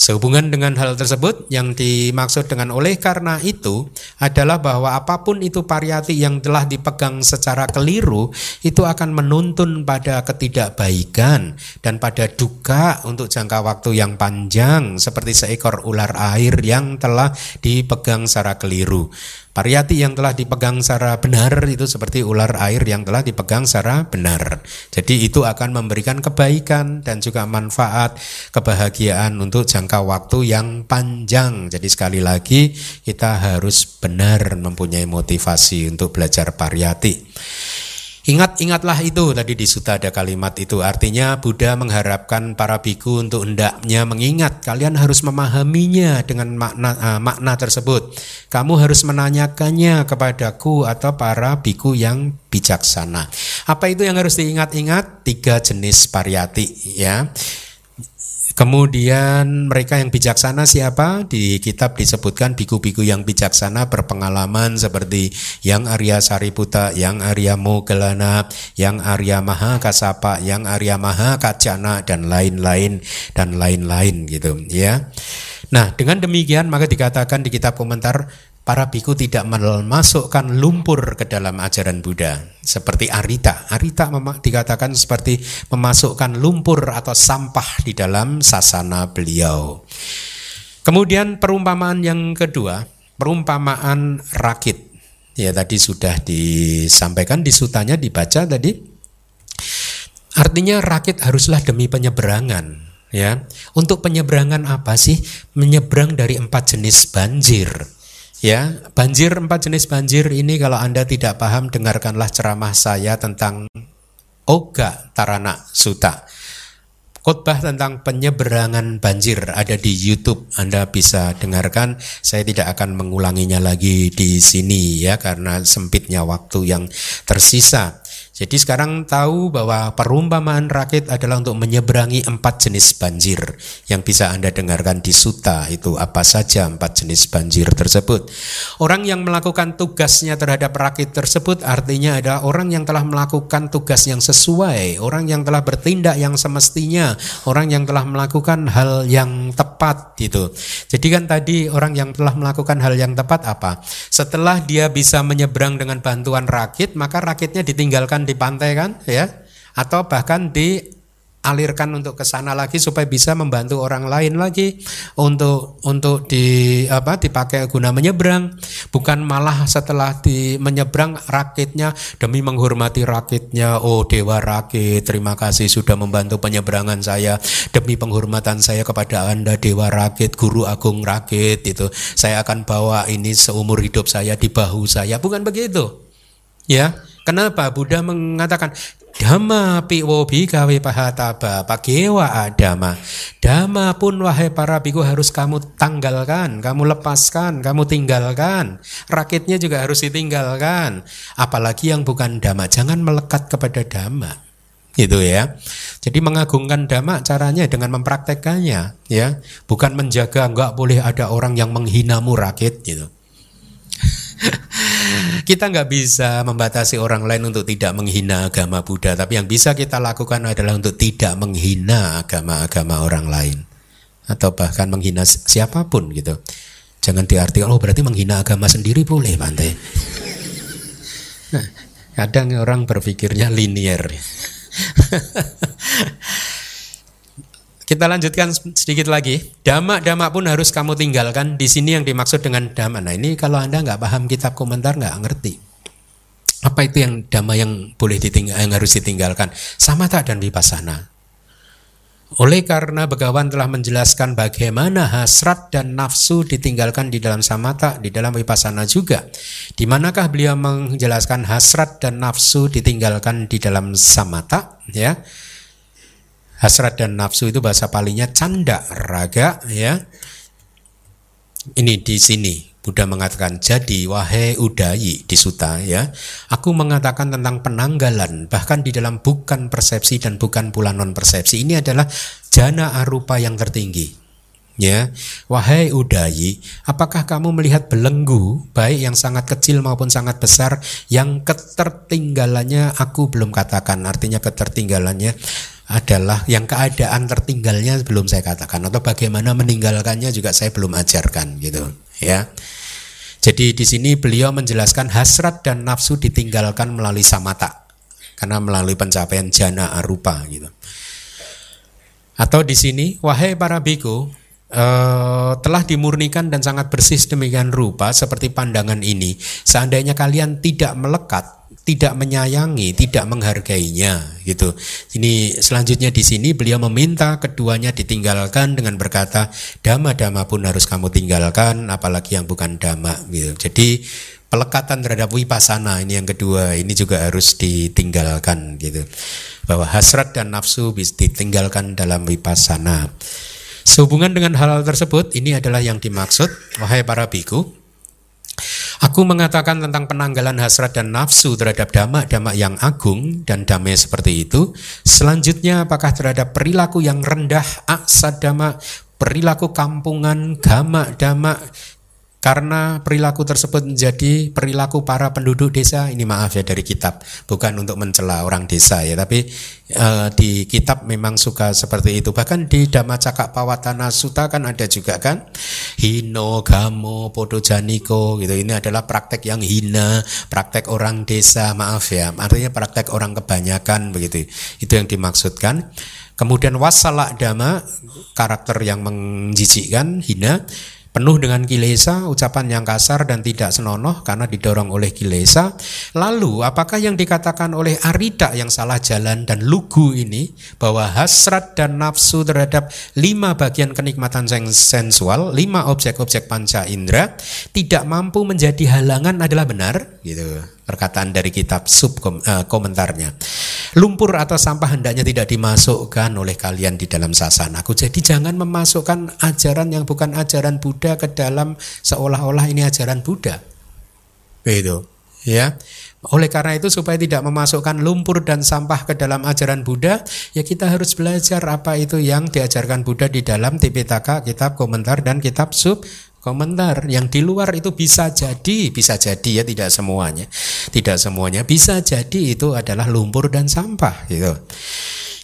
Sehubungan dengan hal tersebut, yang dimaksud dengan oleh karena itu adalah bahwa apa pun itu pariyati yang telah dipegang secara keliru, itu akan menuntun pada ketidakbaikan dan pada duka untuk jangka waktu yang panjang, seperti seekor ular air yang telah dipegang secara keliru. Pariyati yang telah dipegang secara benar itu seperti ular air yang telah dipegang secara benar. Jadi itu akan memberikan kebaikan dan juga manfaat, kebahagiaan untuk jangka waktu yang panjang. Jadi sekali lagi kita harus benar mempunyai motivasi untuk belajar pariyati. Ingat-ingatlah itu tadi di suta ada kalimat itu artinya Buddha mengharapkan para biku untuk hendaknya mengingat kalian harus memahaminya dengan makna uh, makna tersebut. Kamu harus menanyakannya kepadaku atau para biku yang bijaksana. Apa itu yang harus diingat-ingat? Tiga jenis pariyati ya. Kemudian mereka yang bijaksana siapa? Di kitab disebutkan biku-biku yang bijaksana berpengalaman seperti yang Arya Sariputa, yang Arya Mogelana, yang Arya Maha Kasapa, yang Arya Maha Kacana dan lain-lain dan lain-lain gitu ya. Nah, dengan demikian maka dikatakan di kitab komentar para biku tidak memasukkan lumpur ke dalam ajaran Buddha seperti arita. Arita dikatakan seperti memasukkan lumpur atau sampah di dalam sasana beliau. Kemudian perumpamaan yang kedua, perumpamaan rakit. Ya tadi sudah disampaikan di sutanya dibaca tadi. Artinya rakit haruslah demi penyeberangan ya. Untuk penyeberangan apa sih? Menyeberang dari empat jenis banjir Ya, banjir empat jenis banjir ini kalau Anda tidak paham dengarkanlah ceramah saya tentang Oga Tarana Suta. Khotbah tentang penyeberangan banjir ada di YouTube. Anda bisa dengarkan. Saya tidak akan mengulanginya lagi di sini ya karena sempitnya waktu yang tersisa. Jadi sekarang tahu bahwa perumpamaan rakit adalah untuk menyeberangi empat jenis banjir yang bisa Anda dengarkan di suta itu apa saja empat jenis banjir tersebut. Orang yang melakukan tugasnya terhadap rakit tersebut artinya adalah orang yang telah melakukan tugas yang sesuai, orang yang telah bertindak yang semestinya, orang yang telah melakukan hal yang tepat gitu. Jadi kan tadi orang yang telah melakukan hal yang tepat apa? Setelah dia bisa menyeberang dengan bantuan rakit, maka rakitnya ditinggalkan di pantai kan ya. Atau bahkan dialirkan untuk ke sana lagi supaya bisa membantu orang lain lagi untuk untuk di apa dipakai guna menyeberang. Bukan malah setelah di menyeberang rakitnya demi menghormati rakitnya oh dewa rakit terima kasih sudah membantu penyeberangan saya. Demi penghormatan saya kepada Anda dewa rakit guru agung rakit itu saya akan bawa ini seumur hidup saya di bahu saya. Bukan begitu ya Kenapa Buddha mengatakan Dhamma piwo bikawe pahataba pagewa adama. Dhamma pun wahai para biku harus kamu tanggalkan Kamu lepaskan, kamu tinggalkan. Rakitnya juga harus ditinggalkan. Apalagi yang bukan Dhamma. Jangan melekat kepada Dhamma. Gitu ya. Jadi mengagungkan dhamma caranya dengan mempraktekannya ya, bukan menjaga nggak boleh ada orang yang menghinamu rakit gitu. kita nggak bisa membatasi orang lain untuk tidak menghina agama Buddha, tapi yang bisa kita lakukan adalah untuk tidak menghina agama-agama orang lain atau bahkan menghina siapa pun gitu. Jangan diartikan oh berarti menghina agama sendiri boleh Bante. Nah, kadang orang berpikirnya linier. Kita lanjutkan sedikit lagi. Dhamma-dhamma pun harus kamu tinggalkan. Di sini yang dimaksud dengan dhamma. Nah ini kalau anda nggak paham kitab komentar nggak ngerti. Apa itu yang dhamma yang boleh ditinggal, yang harus ditinggalkan? Samatha dan vipassana. Oleh karena Begawan telah menjelaskan bagaimana hasrat dan nafsu ditinggalkan di dalam samatha, di dalam vipassana juga. Di manakah beliau menjelaskan hasrat dan nafsu ditinggalkan di dalam samatha? Ya, hasrat dan nafsu itu bahasa palingnya canda raga, ya. Ini di sini Buddha mengatakan, jadi wahai udayi di suta ya, aku mengatakan tentang penanggalan bahkan di dalam bukan persepsi dan bukan pula non persepsi. Ini adalah jana arupa yang tertinggi. Ya, wahai udayi, apakah kamu melihat belenggu baik yang sangat kecil maupun sangat besar yang ketertinggalannya aku belum katakan. Artinya ketertinggalannya adalah yang keadaan tertinggalnya belum saya katakan atau bagaimana meninggalkannya juga saya belum ajarkan gitu ya. Jadi di sini beliau menjelaskan hasrat dan nafsu ditinggalkan melalui samata karena melalui pencapaian jana arupa gitu. Atau di sini wahai para biku uh, telah dimurnikan dan sangat bersih demikian rupa seperti pandangan ini. Seandainya kalian tidak melekat tidak menyayangi, tidak menghargainya gitu. Ini selanjutnya di sini beliau meminta keduanya ditinggalkan dengan berkata dhamma-dhamma pun harus kamu tinggalkan apalagi yang bukan dhamma gitu. Jadi pelekatan terhadap wipasana ini yang kedua ini juga harus ditinggalkan gitu. Bahwa hasrat dan nafsu bisa ditinggalkan dalam wipasana. Sehubungan dengan hal, -hal tersebut ini adalah yang dimaksud wahai para biku Aku mengatakan tentang penanggalan hasrat dan nafsu terhadap dhamma-dhamma yang agung dan damai seperti itu. Selanjutnya apakah terhadap perilaku yang rendah, aksadama, perilaku kampungan, gama-dhamma, karena perilaku tersebut menjadi perilaku para penduduk desa ini maaf ya dari kitab. Bukan untuk mencela orang desa ya tapi uh, di kitab memang suka seperti itu. Bahkan di Cakak Pawatana Suta kan ada juga kan? Hino gamo podo janiko gitu. Ini adalah praktek yang hina praktek orang desa maaf ya. Artinya praktek orang kebanyakan begitu. Itu yang dimaksudkan. Kemudian wasalak dama karakter yang menjijikkan hina penuh dengan kilesa, ucapan yang kasar dan tidak senonoh karena didorong oleh kilesa. Lalu, apakah yang dikatakan oleh Arida yang salah jalan dan lugu ini bahwa hasrat dan nafsu terhadap lima bagian kenikmatan sensual, lima objek-objek panca indera tidak mampu menjadi halangan adalah benar? Gitu perkataan dari kitab sub uh, komentarnya. Lumpur atau sampah hendaknya tidak dimasukkan oleh kalian di dalam sasanaku. Jadi jangan memasukkan ajaran yang bukan ajaran Buddha ke dalam seolah-olah ini ajaran Buddha. Begitu, ya. Oleh karena itu supaya tidak memasukkan lumpur dan sampah ke dalam ajaran Buddha, ya kita harus belajar apa itu yang diajarkan Buddha di dalam Tipitaka, kitab komentar dan kitab sub komentar yang di luar itu bisa jadi bisa jadi ya tidak semuanya. Tidak semuanya. Bisa jadi itu adalah lumpur dan sampah gitu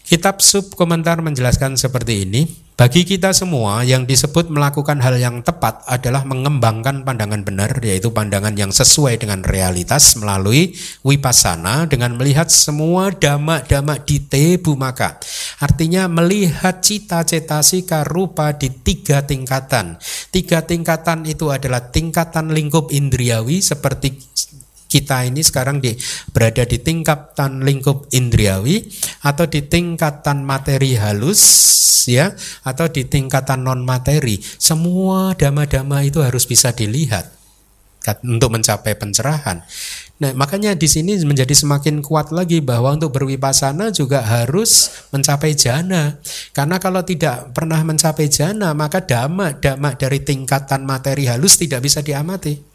kitab sub komentar menjelaskan seperti ini bagi kita semua yang disebut melakukan hal yang tepat adalah mengembangkan pandangan benar yaitu pandangan yang sesuai dengan realitas melalui wipasana dengan melihat semua dhamma-dhamma di tebu maka. Artinya melihat cita-cita sika rupa di tiga tingkatan. Tiga tingkatan itu adalah tingkatan lingkup indriawi seperti kita ini sekarang di, berada di tingkatan lingkup indriawi atau di tingkatan materi halus ya atau di tingkatan non materi semua dama-dama itu harus bisa dilihat untuk mencapai pencerahan. Nah, makanya di sini menjadi semakin kuat lagi bahwa untuk berwipasana juga harus mencapai jana. Karena kalau tidak pernah mencapai jana, maka dhamma dari tingkatan materi halus tidak bisa diamati.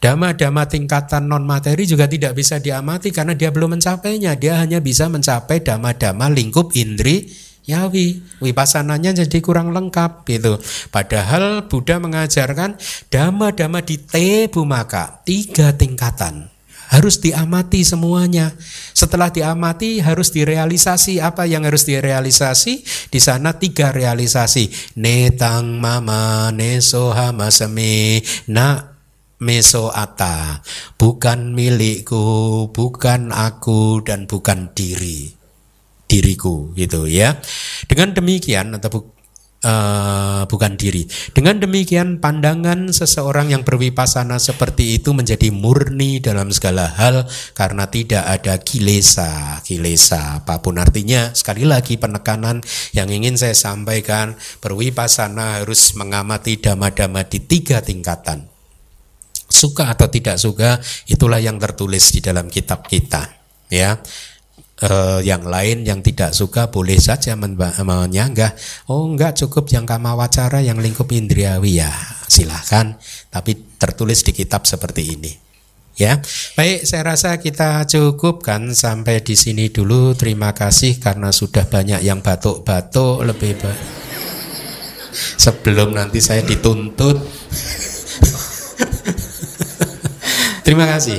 Dhamma-dhamma tingkatan non materi juga tidak bisa diamati karena dia belum mencapainya. Dia hanya bisa mencapai dhamma-dhamma lingkup indri yawi. Wipassananya jadi kurang lengkap gitu. Padahal Buddha mengajarkan dhamma-dhamma di te bumaka, tiga tingkatan. Harus diamati semuanya. Setelah diamati harus direalisasi. Apa yang harus direalisasi? Di sana tiga realisasi. Netang mama nesohama seme na mesoata, bukan milikku, bukan aku dan bukan diri diriku gitu ya. Dengan demikian atau bu, uh, bukan diri. Dengan demikian pandangan seseorang yang berwipasana seperti itu menjadi murni dalam segala hal karena tidak ada kilesa, kilesa apa pun artinya sekali lagi penekanan yang ingin saya sampaikan berwipasana harus mengamati dhamma-dhamma di tiga tingkatan suka atau tidak suka itulah yang tertulis di dalam kitab kita ya. E, yang lain yang tidak suka boleh saja menyanggah. Oh enggak cukup yang kama wacara yang lingkup indriawi. Ya silahkan. Tapi tertulis di kitab seperti ini ya. Baik saya rasa kita cukupkan sampai di sini dulu. Terima kasih karena sudah banyak yang batuk-batuk lebih baik sebelum nanti saya dituntut Terima kasih.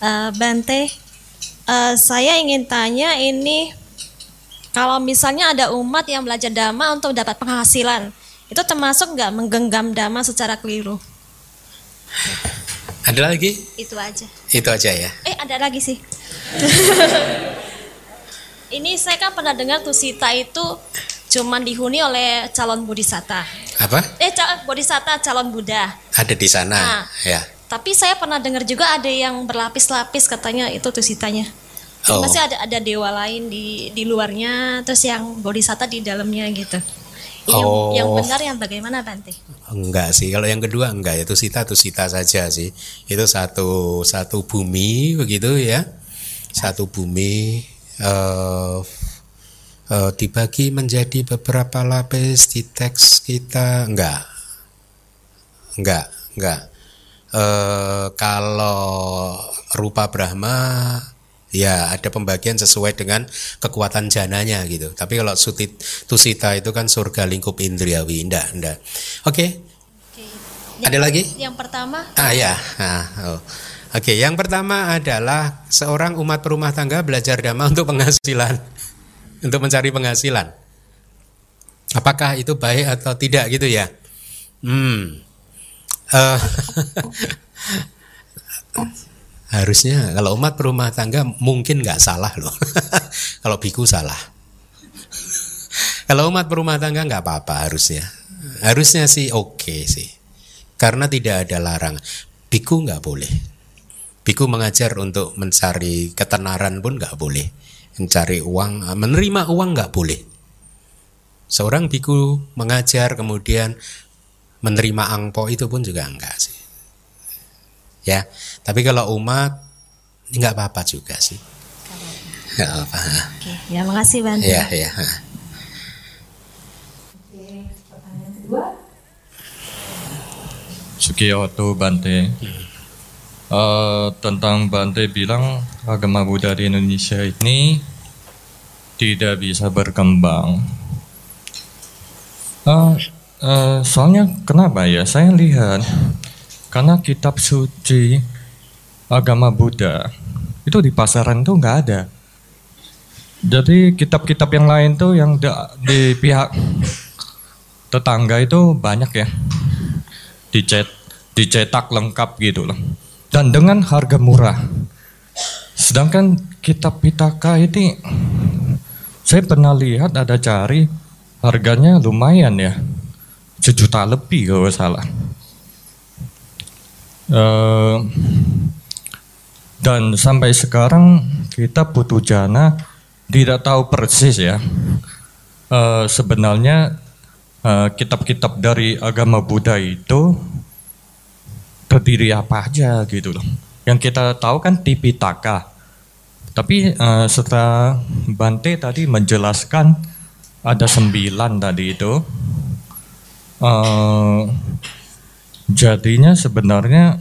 uh, Bante, uh, saya ingin tanya ini kalau misalnya ada umat yang belajar dhamma untuk dapat penghasilan, itu termasuk nggak menggenggam dhamma secara keliru? Ada lagi? Itu aja. Itu aja ya. Eh ada lagi sih. Ini saya kan pernah dengar Tusita itu cuman dihuni oleh calon bodhisatta. Apa? Eh bodhisatta calon Buddha. Ada di sana. Nah, ya. Tapi saya pernah dengar juga ada yang berlapis-lapis katanya itu Tusitanya. Oh. Masih ada ada dewa lain di di luarnya terus yang bodhisatta di dalamnya gitu. Ini oh. yang, yang benar yang bagaimana Bante? Enggak sih, kalau yang kedua enggak itu sita itu sita saja sih. Itu satu satu bumi begitu ya. Satu bumi uh, uh, dibagi menjadi beberapa lapis di teks kita enggak. Enggak enggak. Uh, kalau rupa Brahma ya ada pembagian sesuai dengan kekuatan jananya gitu. Tapi kalau sutit tusita itu kan surga lingkup indriawi. Enggak enggak. Oke. Okay. okay. ada lagi? Yang pertama? Ah ya. Ah, oh. Oke, yang pertama adalah seorang umat perumah tangga belajar dhamma untuk penghasilan, untuk mencari penghasilan. Apakah itu baik atau tidak gitu ya? Hmm. Uh, harusnya kalau umat perumah tangga mungkin nggak salah loh. kalau biku salah. kalau umat perumah tangga nggak apa-apa harusnya. Harusnya sih oke okay sih. Karena tidak ada larang. Biku nggak boleh Biku mengajar untuk mencari ketenaran pun nggak boleh. Mencari uang, menerima uang nggak boleh. Seorang biku mengajar kemudian menerima angpo itu pun juga enggak sih. Ya, tapi kalau umat nggak apa-apa juga sih. Nggak apa. Oke, ya makasih Bante. Ya, ya. Oke, pertanyaan kedua. Sukiyoto Bante. Hmm uh, tentang Bante bilang agama Buddha di Indonesia ini tidak bisa berkembang. Uh, uh, soalnya kenapa ya? Saya lihat karena kitab suci agama Buddha itu di pasaran tuh nggak ada. Jadi kitab-kitab yang lain tuh yang di pihak tetangga itu banyak ya, dicet, dicetak lengkap gitu loh dan dengan harga murah. Sedangkan kitab Pitaka ini saya pernah lihat ada cari harganya lumayan ya, sejuta lebih kalau salah. Uh, dan sampai sekarang kita Putu Jana tidak tahu persis ya uh, sebenarnya eh, kitab-kitab uh, dari agama Buddha itu terdiri apa aja gitu loh. Yang kita tahu kan Tipitaka. Tapi uh, setelah Bante tadi menjelaskan ada sembilan tadi itu, uh, jadinya sebenarnya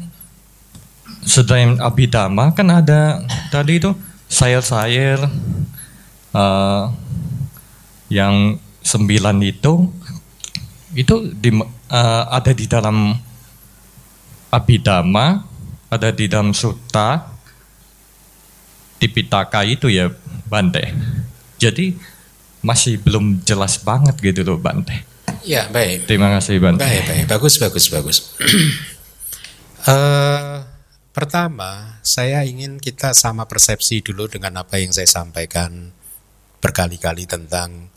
selain abidama kan ada tadi itu sayur-sayur uh, yang sembilan itu itu di, uh, ada di dalam abidama, ada di dalam sutta, tipitaka itu ya Bante. Jadi masih belum jelas banget gitu loh Bante. Ya baik. Terima kasih Bante. Baik baik bagus bagus bagus. uh, pertama saya ingin kita sama persepsi dulu dengan apa yang saya sampaikan berkali-kali tentang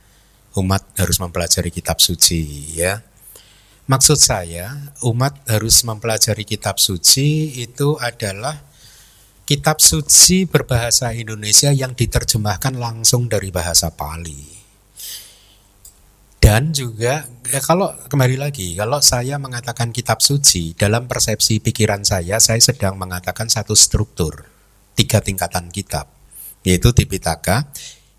umat harus mempelajari kitab suci ya. Maksud saya, umat harus mempelajari kitab suci itu adalah kitab suci berbahasa Indonesia yang diterjemahkan langsung dari bahasa Pali. Dan juga ya kalau kembali lagi, kalau saya mengatakan kitab suci dalam persepsi pikiran saya, saya sedang mengatakan satu struktur tiga tingkatan kitab, yaitu Tipitaka,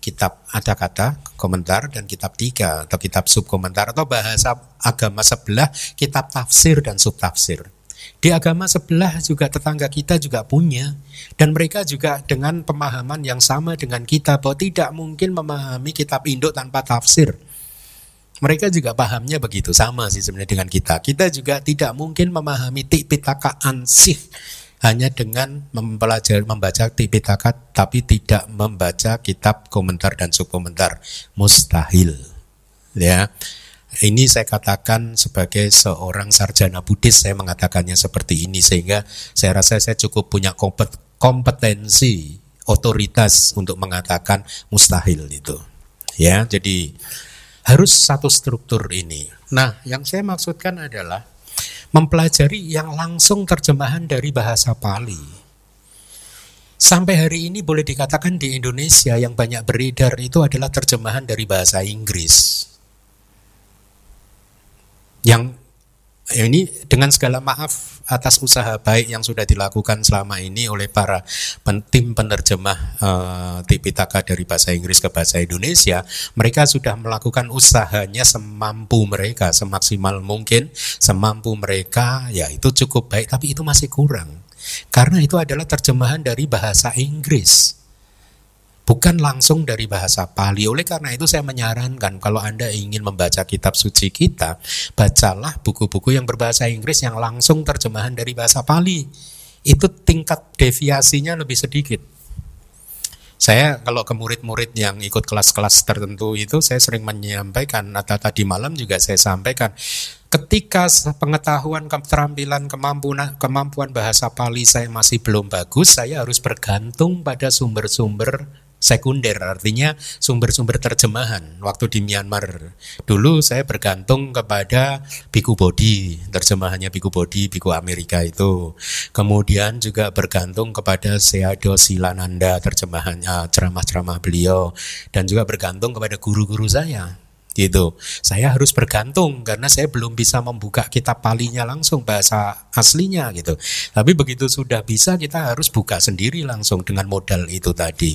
kitab ada kata komentar dan kitab tiga atau kitab subkomentar atau bahasa agama sebelah kitab tafsir dan subtafsir. Di agama sebelah juga tetangga kita juga punya dan mereka juga dengan pemahaman yang sama dengan kita bahwa tidak mungkin memahami kitab induk tanpa tafsir. Mereka juga pahamnya begitu sama sih sebenarnya dengan kita. Kita juga tidak mungkin memahami tipitaka ansih hanya dengan mempelajari membaca Tipitaka tapi tidak membaca kitab komentar dan subkomentar. Mustahil. Ya. Ini saya katakan sebagai seorang sarjana Buddhis saya mengatakannya seperti ini sehingga saya rasa saya cukup punya kompetensi otoritas untuk mengatakan mustahil itu. Ya jadi harus satu struktur ini. Nah yang saya maksudkan adalah mempelajari yang langsung terjemahan dari bahasa Pali. Sampai hari ini boleh dikatakan di Indonesia yang banyak beredar itu adalah terjemahan dari bahasa Inggris. Yang ya ini dengan segala maaf atas usaha baik yang sudah dilakukan selama ini oleh para tim penerjemah uh, Tipitaka dari bahasa Inggris ke bahasa Indonesia, mereka sudah melakukan usahanya semampu mereka, semaksimal mungkin, semampu mereka, ya itu cukup baik, tapi itu masih kurang. Karena itu adalah terjemahan dari bahasa Inggris bukan langsung dari bahasa Pali. Oleh karena itu saya menyarankan kalau Anda ingin membaca kitab suci kita, bacalah buku-buku yang berbahasa Inggris yang langsung terjemahan dari bahasa Pali. Itu tingkat deviasinya lebih sedikit. Saya kalau ke murid-murid yang ikut kelas-kelas tertentu itu saya sering menyampaikan atau tadi malam juga saya sampaikan ketika pengetahuan keterampilan kemampuan kemampuan bahasa Pali saya masih belum bagus saya harus bergantung pada sumber-sumber sekunder artinya sumber-sumber terjemahan. Waktu di Myanmar dulu saya bergantung kepada Biku Bodi terjemahannya Biku Bodi Biku Amerika itu. Kemudian juga bergantung kepada Seado Silananda terjemahannya ceramah-ceramah beliau. Dan juga bergantung kepada guru-guru saya gitu. Saya harus bergantung karena saya belum bisa membuka kitab palinya langsung bahasa aslinya gitu. Tapi begitu sudah bisa kita harus buka sendiri langsung dengan modal itu tadi.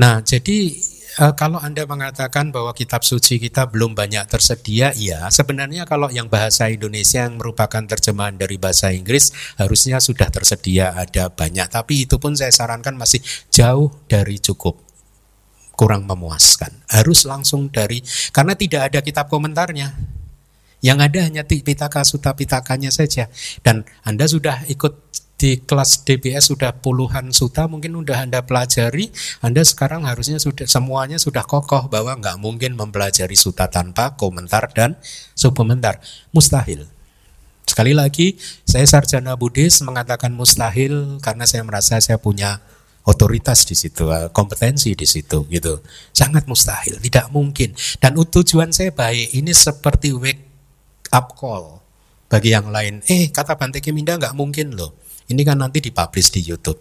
Nah, jadi uh, kalau Anda mengatakan bahwa kitab suci kita belum banyak tersedia, ya sebenarnya kalau yang bahasa Indonesia yang merupakan terjemahan dari bahasa Inggris harusnya sudah tersedia ada banyak, tapi itu pun saya sarankan masih jauh dari cukup. Kurang memuaskan. Harus langsung dari karena tidak ada kitab komentarnya. Yang ada hanya Pitaka Sutta Pitakanya saja dan Anda sudah ikut di kelas DBS sudah puluhan suta mungkin udah Anda pelajari, Anda sekarang harusnya sudah semuanya sudah kokoh bahwa nggak mungkin mempelajari suta tanpa komentar dan subkomentar. Mustahil. Sekali lagi, saya sarjana Buddhis mengatakan mustahil karena saya merasa saya punya otoritas di situ, eh, kompetensi di situ gitu. Sangat mustahil, tidak mungkin. Dan tujuan saya baik ini seperti wake up call bagi yang lain. Eh, kata Bante Keminda nggak mungkin loh ini kan nanti dipublish di YouTube.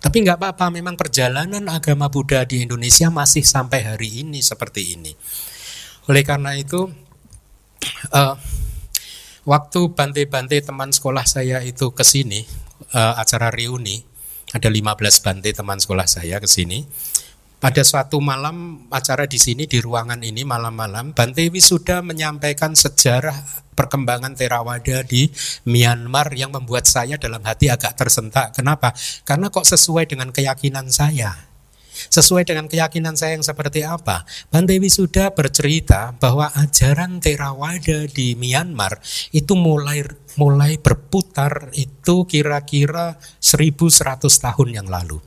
Tapi nggak apa-apa, memang perjalanan agama Buddha di Indonesia masih sampai hari ini seperti ini. Oleh karena itu, uh, waktu bante-bante teman sekolah saya itu ke sini, uh, acara reuni, Ada 15 Bante teman sekolah saya ke sini. Pada suatu malam acara di sini di ruangan ini malam-malam Bante Wisuda menyampaikan sejarah perkembangan Theravada di Myanmar yang membuat saya dalam hati agak tersentak. Kenapa? Karena kok sesuai dengan keyakinan saya. Sesuai dengan keyakinan saya yang seperti apa? Bante Wisuda bercerita bahwa ajaran Theravada di Myanmar itu mulai mulai berputar itu kira-kira 1100 tahun yang lalu.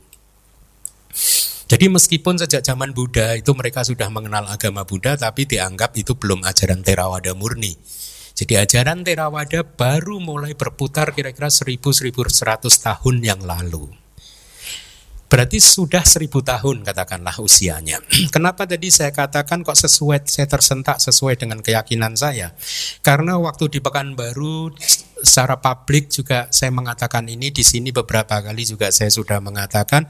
Jadi meskipun sejak zaman Buddha itu mereka sudah mengenal agama Buddha tapi dianggap itu belum ajaran Theravada murni. Jadi ajaran Theravada baru mulai berputar kira-kira 1100 tahun yang lalu. Berarti sudah seribu tahun katakanlah usianya. Kenapa tadi saya katakan kok sesuai, saya tersentak sesuai dengan keyakinan saya? Karena waktu di Pekanbaru secara publik juga saya mengatakan ini di sini beberapa kali juga saya sudah mengatakan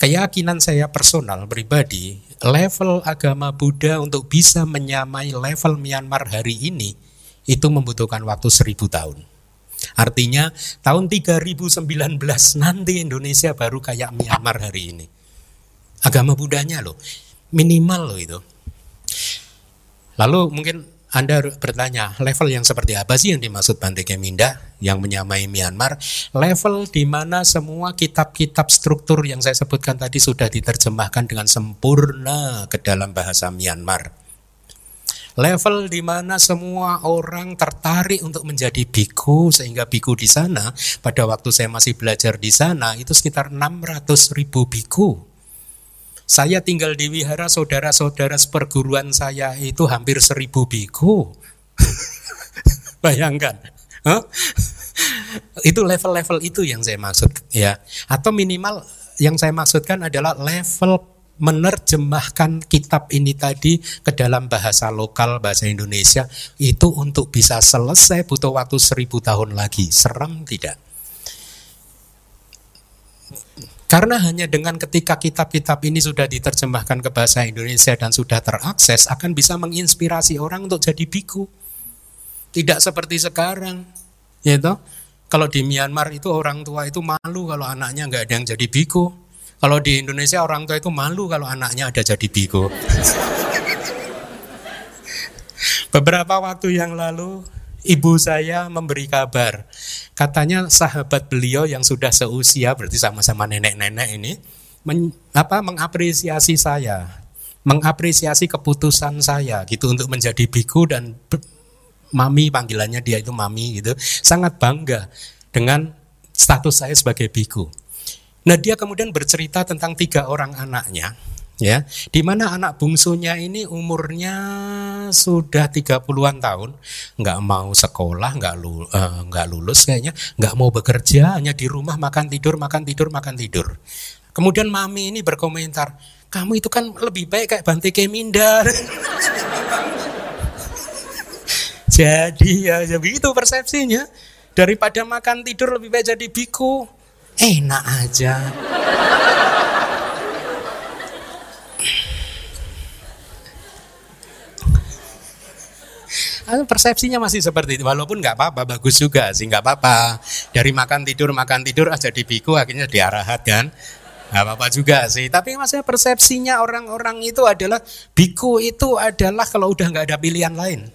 keyakinan saya personal pribadi level agama Buddha untuk bisa menyamai level Myanmar hari ini itu membutuhkan waktu seribu tahun. Artinya tahun 3019 nanti Indonesia baru kayak Myanmar hari ini. Agama Budanya loh, minimal loh itu. Lalu mungkin anda bertanya, level yang seperti apa sih yang dimaksud Bante Keminda yang menyamai Myanmar? Level di mana semua kitab-kitab struktur yang saya sebutkan tadi sudah diterjemahkan dengan sempurna ke dalam bahasa Myanmar level di mana semua orang tertarik untuk menjadi biku sehingga biku di sana pada waktu saya masih belajar di sana itu sekitar 600 ribu biku. Saya tinggal di wihara saudara-saudara seperguruan saya itu hampir seribu biku. Bayangkan. Huh? itu level-level itu yang saya maksud ya. Atau minimal yang saya maksudkan adalah level menerjemahkan kitab ini tadi ke dalam bahasa lokal bahasa Indonesia itu untuk bisa selesai butuh waktu seribu tahun lagi. Serem tidak? Karena hanya dengan ketika kitab-kitab ini sudah diterjemahkan ke bahasa Indonesia dan sudah terakses akan bisa menginspirasi orang untuk jadi biku. Tidak seperti sekarang ya kalau di Myanmar itu orang tua itu malu kalau anaknya nggak ada yang jadi biku kalau di Indonesia orang tua itu malu kalau anaknya ada jadi bigo. Beberapa waktu yang lalu ibu saya memberi kabar. Katanya sahabat beliau yang sudah seusia berarti sama-sama nenek-nenek ini men, apa mengapresiasi saya, mengapresiasi keputusan saya gitu untuk menjadi biku dan mami panggilannya dia itu mami gitu. Sangat bangga dengan status saya sebagai biku. Nah dia kemudian bercerita tentang tiga orang anaknya, ya, di mana anak bungsunya ini umurnya sudah 30-an tahun, nggak mau sekolah, nggak lu, uh, lulus kayaknya, nggak mau bekerja, hanya di rumah makan tidur, makan tidur, makan tidur. Kemudian mami ini berkomentar, kamu itu kan lebih baik kayak Bante Kemindar. jadi ya, ya begitu persepsinya. Daripada makan tidur lebih baik jadi biku enak aja. persepsinya masih seperti itu walaupun nggak apa-apa bagus juga sih nggak apa-apa. Dari makan tidur makan tidur aja di biku akhirnya diarahat kan. Nggak apa-apa juga sih. Tapi maksudnya persepsinya orang-orang itu adalah biku itu adalah kalau udah nggak ada pilihan lain.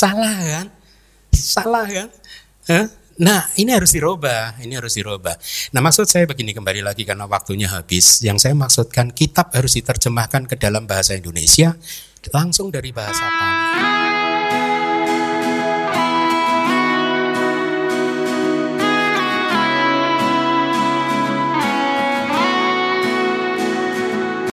Salah kan salah kan? Nah, ini harus dirubah, ini harus dirubah. Nah, maksud saya begini kembali lagi karena waktunya habis. Yang saya maksudkan kitab harus diterjemahkan ke dalam bahasa Indonesia langsung dari bahasa Pali.